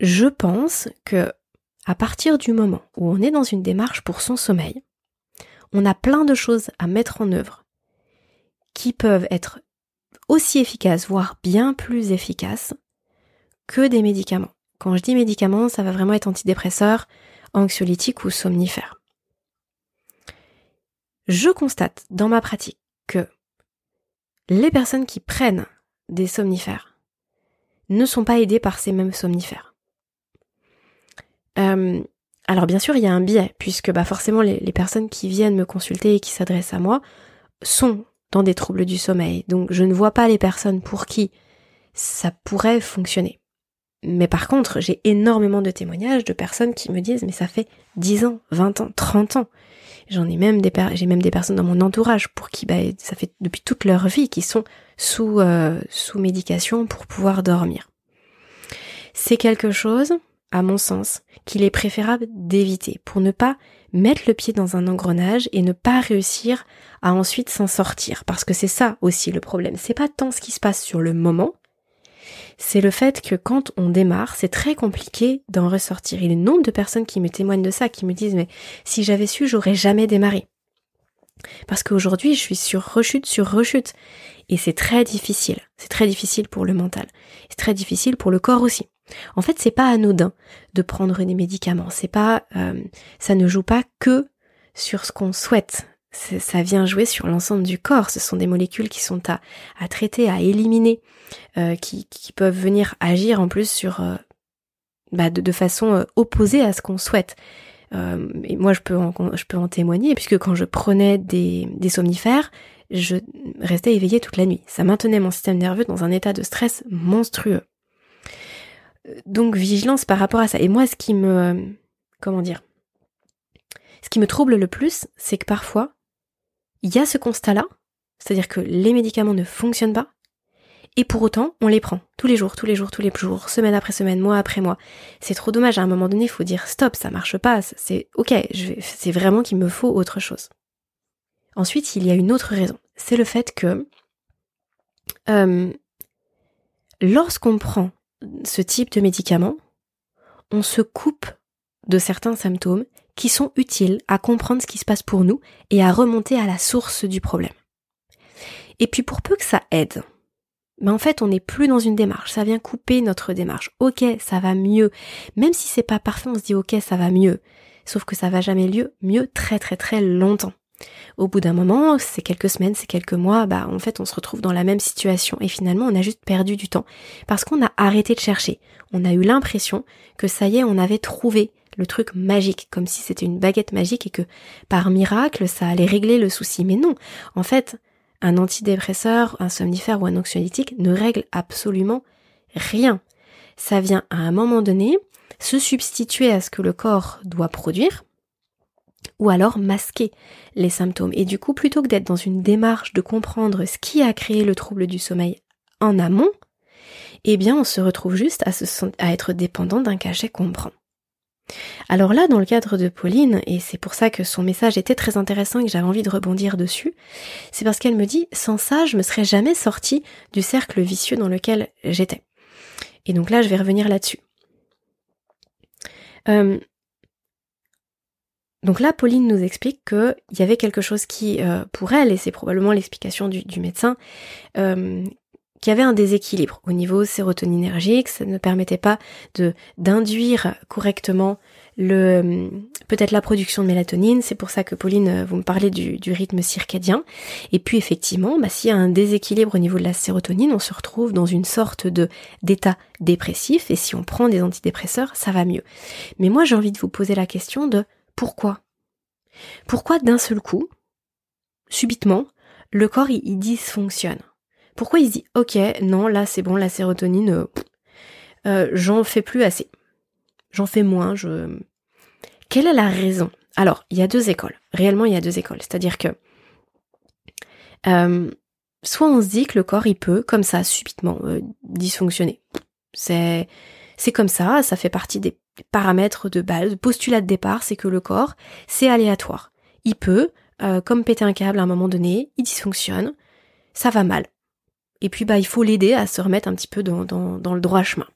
Je pense que à partir du moment où on est dans une démarche pour son sommeil, on a plein de choses à mettre en œuvre qui peuvent être aussi efficaces, voire bien plus efficaces que des médicaments. Quand je dis médicaments, ça va vraiment être antidépresseur, anxiolytique ou somnifère. Je constate dans ma pratique que les personnes qui prennent des somnifères ne sont pas aidées par ces mêmes somnifères. Euh, alors bien sûr, il y a un biais, puisque bah, forcément les, personnes qui viennent me consulter et qui s'adressent à moi sont dans des troubles du sommeil. Donc je ne vois pas les personnes pour qui ça pourrait fonctionner. Mais par contre, j'ai énormément de témoignages de personnes qui me disent mais ça fait 10 ans, 20 ans, 30 ans. J'en ai même des j'ai même des personnes dans mon entourage pour qui bah, ça fait depuis toute leur vie qui sont sous euh, sous médication pour pouvoir dormir. C'est quelque chose à mon sens, qu'il est préférable d'éviter pour ne pas mettre le pied dans un engrenage et ne pas réussir à ensuite s'en sortir. Parce que c'est ça aussi le problème. C'est pas tant ce qui se passe sur le moment, c'est le fait que quand on démarre, c'est très compliqué d'en ressortir. Il y a le nombre de personnes qui me témoignent de ça, qui me disent mais si j'avais su, j'aurais jamais démarré. Parce qu'aujourd'hui, je suis sur rechute sur rechute. Et c'est très difficile. C'est très difficile pour le mental. C'est très difficile pour le corps aussi. En fait, c'est pas anodin de prendre des médicaments. C'est pas, euh, ça ne joue pas que sur ce qu'on souhaite. Ça vient jouer sur l'ensemble du corps. Ce sont des molécules qui sont à, traiter, à éliminer, euh, qui, peuvent venir agir en plus sur, euh, bah, de, façon opposée à ce qu'on souhaite. et moi, je peux, en, je peux en témoigner, puisque quand je prenais des, des somnifères, je restais éveillée toute la nuit. Ça maintenait mon système nerveux dans un état de stress monstrueux donc vigilance par rapport à ça. Et moi, ce qui me, comment dire, ce qui me trouble le plus, c'est que parfois, il y a ce constat-là, c'est-à-dire que les médicaments ne fonctionnent pas, et pour autant, on les prend tous les jours, tous les jours, tous les jours, semaine après semaine, mois après mois. C'est trop dommage. À un moment donné, il faut dire stop, ça marche pas. C'est ok, c'est vraiment qu'il me faut autre chose. Ensuite, il y a une autre raison. C'est le fait que euh, lorsqu'on prend ce type de médicament, on se coupe de certains symptômes qui sont utiles à comprendre ce qui se passe pour nous et à remonter à la source du problème. Et puis pour peu que ça aide, mais en fait on n'est plus dans une démarche, ça vient couper notre démarche. Ok, ça va mieux. Même si c'est pas parfait, on se dit ok, ça va mieux. Sauf que ça va jamais mieux, mieux très très très longtemps. Au bout d'un moment, c'est quelques semaines, c'est quelques mois, bah en fait on se retrouve dans la même situation et finalement on a juste perdu du temps parce qu'on a arrêté de chercher. On a eu l'impression que ça y est, on avait trouvé le truc magique, comme si c'était une baguette magique et que par miracle ça allait régler le souci. Mais non, en fait, un antidépresseur, un somnifère ou un anxiolytique ne règle absolument rien. Ça vient à un moment donné se substituer à ce que le corps doit produire, ou alors masquer les symptômes. Et du coup, plutôt que d'être dans une démarche de comprendre ce qui a créé le trouble du sommeil en amont, eh bien, on se retrouve juste à, être dépendant d'un cachet qu'on prend. Alors là, dans le cadre de Pauline, et c'est pour ça que son message était très intéressant et que j'avais envie de rebondir dessus, c'est parce qu'elle me dit, sans ça, je me serais jamais sortie du cercle vicieux dans lequel j'étais. Et donc là, je vais revenir là-dessus. Euh, donc là, Pauline nous explique qu'il y avait quelque chose qui, euh, pour elle, et c'est probablement l'explication du, médecin, euh, qu'il y avait un déséquilibre au niveau sérotoninergique, ça ne permettait pas d'induire correctement le peut-être la production de mélatonine, c'est pour ça que Pauline, euh, vous me parlez du, rythme circadien. Et puis effectivement, bah, s'il y a un déséquilibre au niveau de la sérotonine, on se retrouve dans une sorte d'état dépressif, et si on prend des antidépresseurs, ça va mieux. Mais moi j'ai envie de vous poser la question de pourquoi? Pourquoi d'un seul coup, subitement, le corps il, dysfonctionne? Pourquoi il se dit ok, non, là c'est bon, la sérotonine, euh, euh, j'en fais plus assez. J'en fais moins, je... Quelle est la raison? Alors, il y a deux écoles. Réellement, il y a deux écoles. C'est-à-dire que euh, soit on se dit que le corps, il peut, comme ça, subitement, dysfonctionner. C'est c'est comme ça, ça fait partie des paramètres de base, postulat de départ, c'est que le corps, c'est aléatoire. Il peut, euh, comme péter un câble à un moment donné, il dysfonctionne, ça va mal. Et puis bah il faut l'aider à se remettre un petit peu dans, dans, le droit chemin.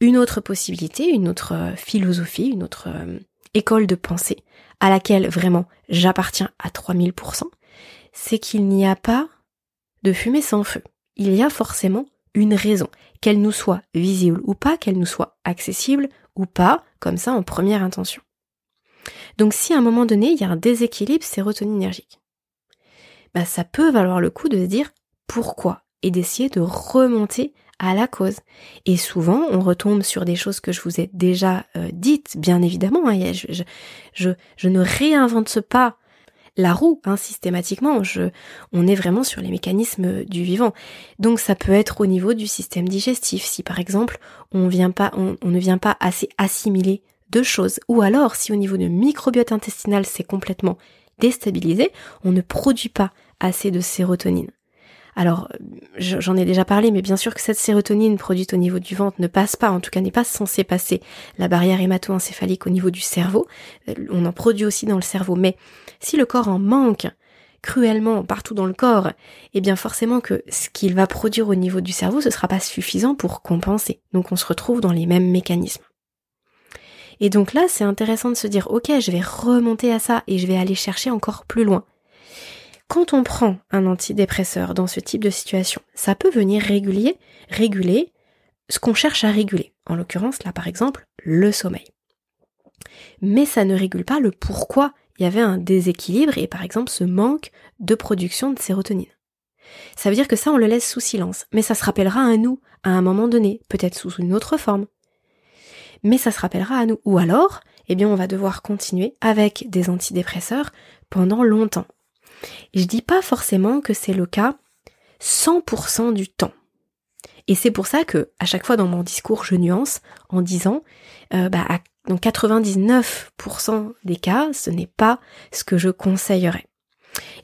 Une autre possibilité, une autre euh, philosophie, une autre euh, école de pensée à laquelle vraiment j'appartiens à 3000%, c'est qu'il n'y a pas de fumée sans feu. Il y a forcément une raison, qu'elle nous soit visible ou pas, qu'elle nous soit accessible ou pas, comme ça en première intention. Donc si à un moment donné il y a un déséquilibre sérotoninergique, bah ça peut valoir le coup de se dire pourquoi et d'essayer de remonter à la cause. Et souvent, on retombe sur des choses que je vous ai déjà euh, dites, bien évidemment. Hein, je, ne réinvente pas la roue, hein, systématiquement. Je, on est vraiment sur les mécanismes du vivant. Donc ça peut être au niveau du système digestif, si par exemple on, on, ne vient pas assez assimiler de choses, ou alors si au niveau du microbiote intestinal c'est complètement déstabilisé, on ne produit pas assez de sérotonine. Alors, j'en ai déjà parlé, mais bien sûr que cette sérotonine produite au niveau du ventre ne passe pas, en tout cas n'est pas censée passer la barrière hémato-encéphalique au niveau du cerveau. On en produit aussi dans le cerveau, mais si le corps en manque cruellement partout dans le corps, eh bien forcément que ce qu'il va produire au niveau du cerveau, ce sera pas suffisant pour compenser. Donc on se retrouve dans les mêmes mécanismes. Et donc là, c'est intéressant de se dire, ok, je vais remonter à ça et je vais aller chercher encore plus loin. Quand on prend un antidépresseur dans ce type de situation, ça peut venir réguler, réguler ce qu'on cherche à réguler. En l'occurrence, là par exemple, le sommeil. Mais ça ne régule pas le pourquoi il y avait un déséquilibre et par exemple ce manque de production de sérotonine. Ça veut dire que ça on le laisse sous silence, mais ça se rappellera à nous à un moment donné, peut-être sous une autre forme. Mais ça se rappellera à nous. Ou alors, eh bien on va devoir continuer avec des antidépresseurs pendant longtemps. Je dis pas forcément que c'est le cas 100% du temps. Et c'est pour ça que à chaque fois dans mon discours je nuance en disant euh, bah, dans 99% des cas ce n'est pas ce que je conseillerais.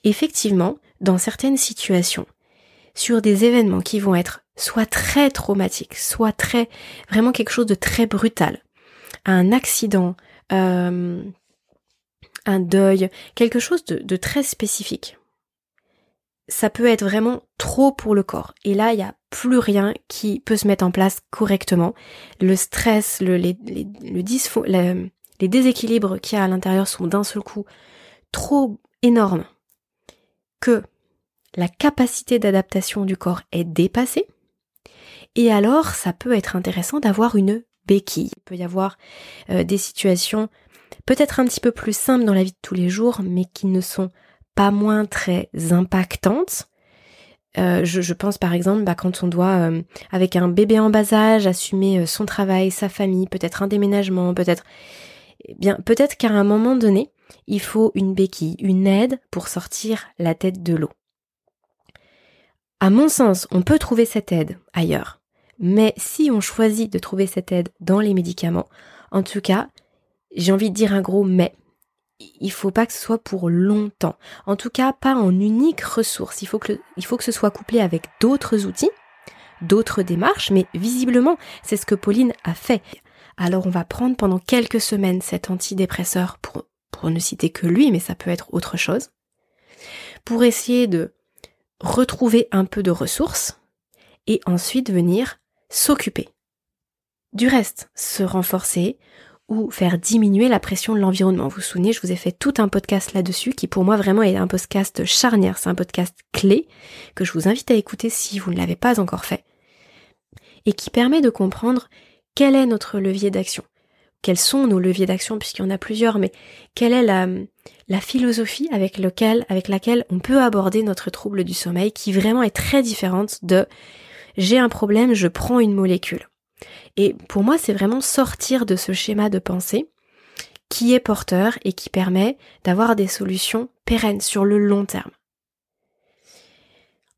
Effectivement, dans certaines situations, sur des événements qui vont être soit très traumatiques, soit très vraiment quelque chose de très brutal, un accident, euh, un deuil, quelque chose de, très spécifique. Ça peut être vraiment trop pour le corps. Et là, il n'y a plus rien qui peut se mettre en place correctement. Le stress, le, les, les, le les déséquilibres qu'il y a à l'intérieur sont d'un seul coup trop énormes que la capacité d'adaptation du corps est dépassée. Et alors, ça peut être intéressant d'avoir une béquille. Il peut y avoir euh, des situations peut-être un petit peu plus simples dans la vie de tous les jours, mais qui ne sont pas moins très impactantes. Euh, je, pense par exemple bah, quand on doit, euh, avec un bébé en bas âge, assumer euh, son travail, sa famille, peut-être un déménagement, peut-être, eh bien peut-être qu'à un moment donné, il faut une béquille, une aide pour sortir la tête de l'eau. À mon sens, on peut trouver cette aide ailleurs, Mais si on choisit de trouver cette aide dans les médicaments, en tout cas, j'ai envie de dire un gros mais. Il faut pas que ce soit pour longtemps. En tout cas, pas en unique ressource. Il faut que, ce soit couplé avec d'autres outils, d'autres démarches, mais visiblement, c'est ce que Pauline a fait. Alors on va prendre pendant quelques semaines cet antidépresseur pour ne citer que lui, mais ça peut être autre chose, pour essayer de retrouver un peu de ressources et ensuite venir s'occuper. Du reste, se renforcer ou faire diminuer la pression de l'environnement. Vous vous souvenez, je vous ai fait tout un podcast là-dessus qui pour moi vraiment est un podcast charnière, c'est un podcast clé que je vous invite à écouter si vous ne l'avez pas encore fait et qui permet de comprendre quel est notre levier d'action. Quels sont nos leviers d'action puisqu'il y en a plusieurs, mais quelle est la, philosophie avec laquelle on peut aborder notre trouble du sommeil qui vraiment est très différente de j'ai un problème, je prends une molécule. Et pour moi, c'est vraiment sortir de ce schéma de pensée qui est porteur et qui permet d'avoir des solutions pérennes sur le long terme.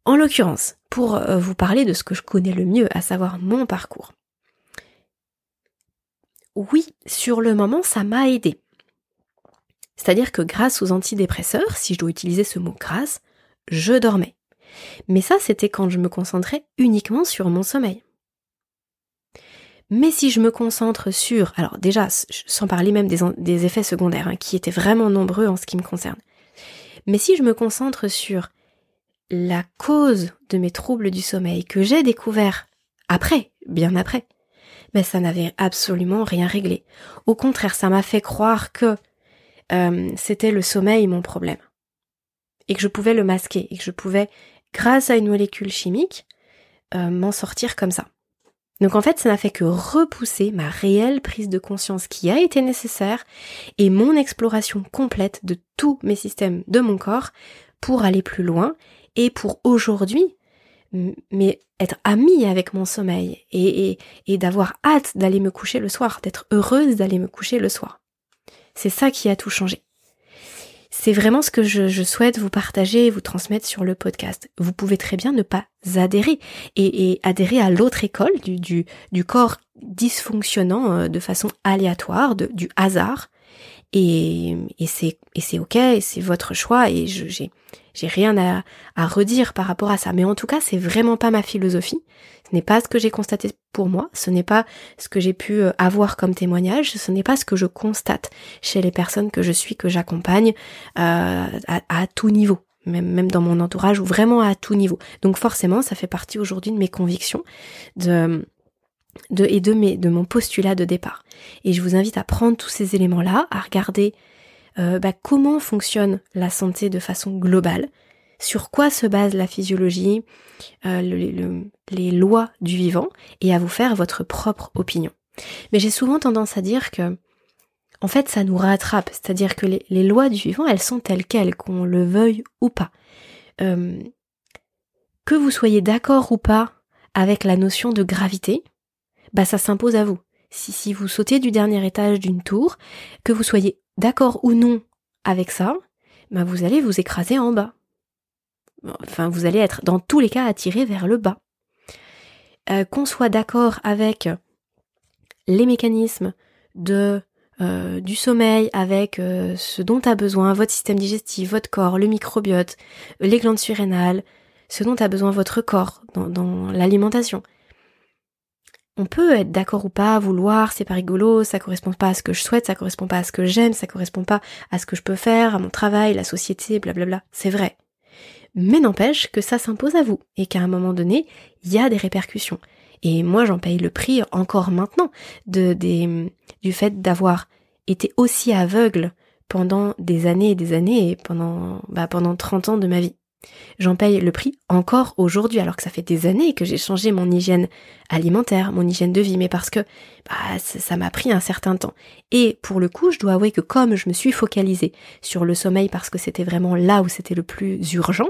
En l'occurrence, pour euh, vous parler de ce que je connais le mieux, à savoir mon parcours. Oui, sur le moment, ça m'a aidé. C'est-à-dire que grâce aux antidépresseurs, si je dois utiliser ce mot grâce, je dormais. Mais ça, c'était quand je me concentrais uniquement sur mon sommeil. Mais si je me concentre sur, alors déjà, sans parler même des, effets secondaires, hein, qui étaient vraiment nombreux en ce qui me concerne, mais si je me concentre sur la cause de mes troubles du sommeil que j'ai découvert après, bien après, ben ça n'avait absolument rien réglé. Au contraire, ça m'a fait croire que euh, c'était le sommeil mon problème. Et que je pouvais le masquer, et que je pouvais grâce à une molécule chimique, euh, m'en sortir comme ça. Donc en fait, ça n'a fait que repousser ma réelle prise de conscience qui a été nécessaire et mon exploration complète de tous mes systèmes de mon corps pour aller plus loin et pour aujourd'hui mais être amie avec mon sommeil et, d'avoir hâte d'aller me coucher le soir, d'être heureuse d'aller me coucher le soir. C'est ça qui a tout changé. C'est vraiment ce que je, souhaite vous partager et vous transmettre sur le podcast. Vous pouvez très bien ne pas adhérer et, adhérer à l'autre école du, du, corps dysfonctionnant euh, de façon aléatoire, du hasard. Et, et c'est ok, c'est votre choix et j'ai j'ai rien à, à redire par rapport à ça. Mais en tout cas, c'est vraiment pas ma philosophie. Ce n'est pas ce que j'ai constaté pour moi, ce n'est pas ce que j'ai pu euh, avoir comme témoignage, ce n'est pas ce que je constate chez les personnes que je suis, que j'accompagne euh, à, à, tout niveau, même, même dans mon entourage ou vraiment à tout niveau. Donc forcément, ça fait partie aujourd'hui de mes convictions de, de, et de, mon postulat de départ. Et je vous invite à prendre tous ces éléments-là, à regarder euh, bah, comment fonctionne la santé de façon globale, sur quoi se base la physiologie, euh, les lois du vivant, et à vous faire votre propre opinion. Mais j'ai souvent tendance à dire que, en fait, ça nous rattrape, c'est-à-dire que les, lois du vivant, elles sont telles quelles, qu'on le veuille ou pas. Euh, que vous soyez d'accord ou pas avec la notion de gravité, bah ça s'impose à vous. Si, si vous sautez du dernier étage d'une tour, que vous soyez d'accord ou non avec ça, bah vous allez vous écraser en bas. Enfin, vous allez être dans tous les cas attiré vers le bas. Euh, qu'on soit d'accord avec les mécanismes de euh, du sommeil, avec euh, ce dont a besoin votre système digestif, votre corps, le microbiote, les glandes surrénales, ce dont a besoin votre corps dans, dans l'alimentation. On peut être d'accord ou pas, vouloir, c'est pas rigolo, ça correspond pas à ce que je souhaite, ça correspond pas à ce que j'aime, ça correspond pas à ce que je peux faire, à mon travail, la société, blablabla. C'est vrai mais n'empêche que ça s'impose à vous et qu'à un moment donné, il y a des répercussions. Et moi, j'en paye le prix encore maintenant de, des, du fait d'avoir été aussi aveugle pendant des années et des années et pendant, bah, pendant 30 ans de ma vie. J'en paye le prix encore aujourd'hui, alors que ça fait des années que j'ai changé mon hygiène alimentaire, mon hygiène de vie, mais parce que bah, ça m'a pris un certain temps. Et pour le coup, je dois avouer que comme je me suis focalisée sur le sommeil parce que c'était vraiment là où c'était le plus urgent,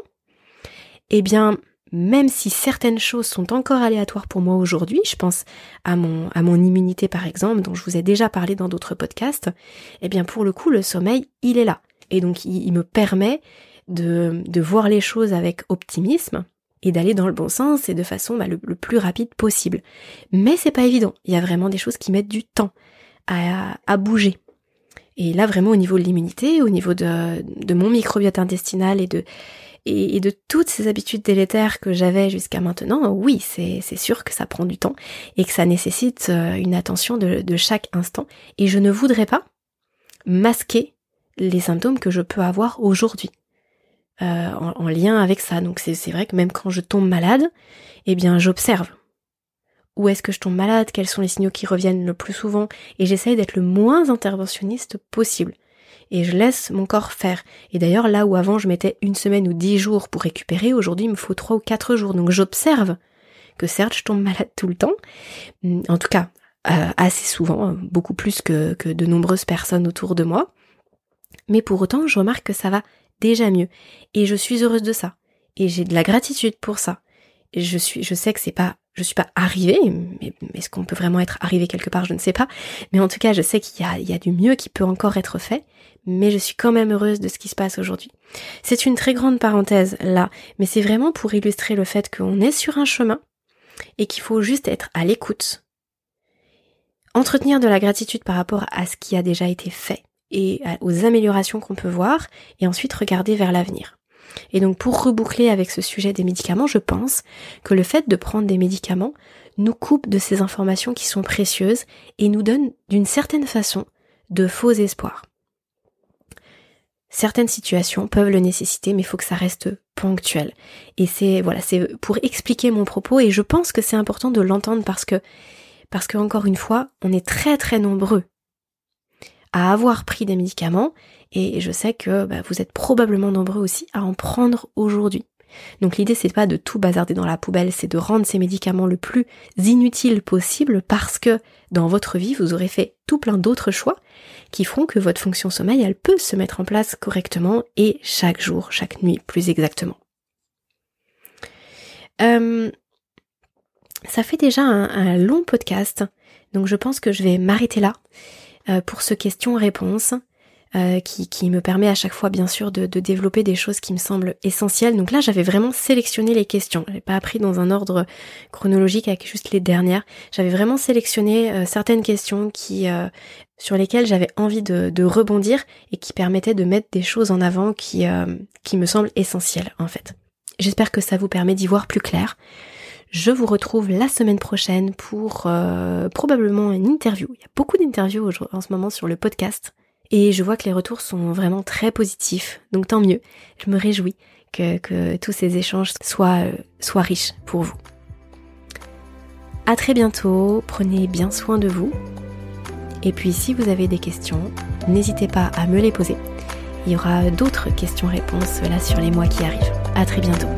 eh bien, même si certaines choses sont encore aléatoires pour moi aujourd'hui, je pense à mon, à mon immunité par exemple, dont je vous ai déjà parlé dans d'autres podcasts, eh bien pour le coup, le sommeil, il est là. Et donc il, me permet de, de voir les choses avec optimisme et d'aller dans le bon sens et de façon bah, le, plus rapide possible. Mais c'est pas évident. Il y a vraiment des choses qui mettent du temps à, à bouger. Et là, vraiment, au niveau de l'immunité, au niveau de, de mon microbiote intestinal et de, et, de toutes ces habitudes délétères que j'avais jusqu'à maintenant, oui, c'est sûr que ça prend du temps et que ça nécessite euh, une attention de, de chaque instant. Et je ne voudrais pas masquer les symptômes que je peux avoir aujourd'hui. Euh, en, lien avec ça. Donc c'est vrai que même quand je tombe malade, eh bien j'observe. Où est-ce que je tombe malade? Quels sont les signaux qui reviennent le plus souvent? Et j'essaye d'être le moins interventionniste possible. Et je laisse mon corps faire. Et d'ailleurs, là où avant je mettais une semaine ou dix jours pour récupérer, aujourd'hui il me faut trois ou quatre jours. Donc j'observe que certes je tombe malade tout le temps, en tout cas euh, assez souvent, beaucoup plus que, que de nombreuses personnes autour de moi. Mais pour autant, je remarque que ça va mieux. Et je suis heureuse de ça. Et j'ai de la gratitude pour ça. Je suis, je sais que c'est pas, je suis pas arrivée, mais, est-ce qu'on peut vraiment être arrivé quelque part, je ne sais pas. Mais en tout cas, je sais qu'il y a, y a du mieux qui peut encore être fait. Mais je suis quand même heureuse de ce qui se passe aujourd'hui. C'est une très grande parenthèse là, mais c'est vraiment pour illustrer le fait qu'on est sur un chemin et qu'il faut juste être à l'écoute. Entretenir de la gratitude par rapport à ce qui a déjà été fait et aux améliorations qu'on peut voir, et ensuite regarder vers l'avenir. Et donc pour reboucler avec ce sujet des médicaments, je pense que le fait de prendre des médicaments nous coupe de ces informations qui sont précieuses et nous donne d'une certaine façon de faux espoirs. Certaines situations peuvent le nécessiter, mais il faut que ça reste ponctuel. Et c'est voilà, c'est pour expliquer mon propos et je pense que c'est important de l'entendre parce que parce que encore une fois, on est très très nombreux à avoir pris des médicaments et je sais que bah, vous êtes probablement nombreux aussi à en prendre aujourd'hui. Donc l'idée c'est pas de tout bazarder dans la poubelle, c'est de rendre ces médicaments le plus inutiles possible parce que dans votre vie vous aurez fait tout plein d'autres choix qui feront que votre fonction sommeil elle peut se mettre en place correctement et chaque jour, chaque nuit plus exactement. Euh, ça fait déjà un long podcast, donc je pense que je vais m'arrêter là. Euh, pour ce question-réponse. Euh, qui, me permet à chaque fois bien sûr de, développer des choses qui me semblent essentielles. Donc là j'avais vraiment sélectionné les questions. J'ai pas appris dans un ordre chronologique avec juste les dernières. J'avais vraiment sélectionné euh, certaines questions qui sur lesquelles j'avais envie de, rebondir et qui permettaient de mettre des choses en avant qui me semblent essentielles en fait. J'espère que ça vous permet d'y voir plus clair. Je vous retrouve la semaine prochaine pour euh, probablement une interview. Il y a beaucoup d'interviews en ce moment sur le podcast. Et je vois que les retours sont vraiment très positifs. Donc tant mieux. Je me réjouis que, tous ces échanges soient, euh, soient riches pour vous. À très bientôt. Prenez bien soin de vous. Et puis si vous avez des questions, n'hésitez pas à me les poser. Il y aura d'autres questions-réponses là sur les mois qui arrivent. À très bientôt.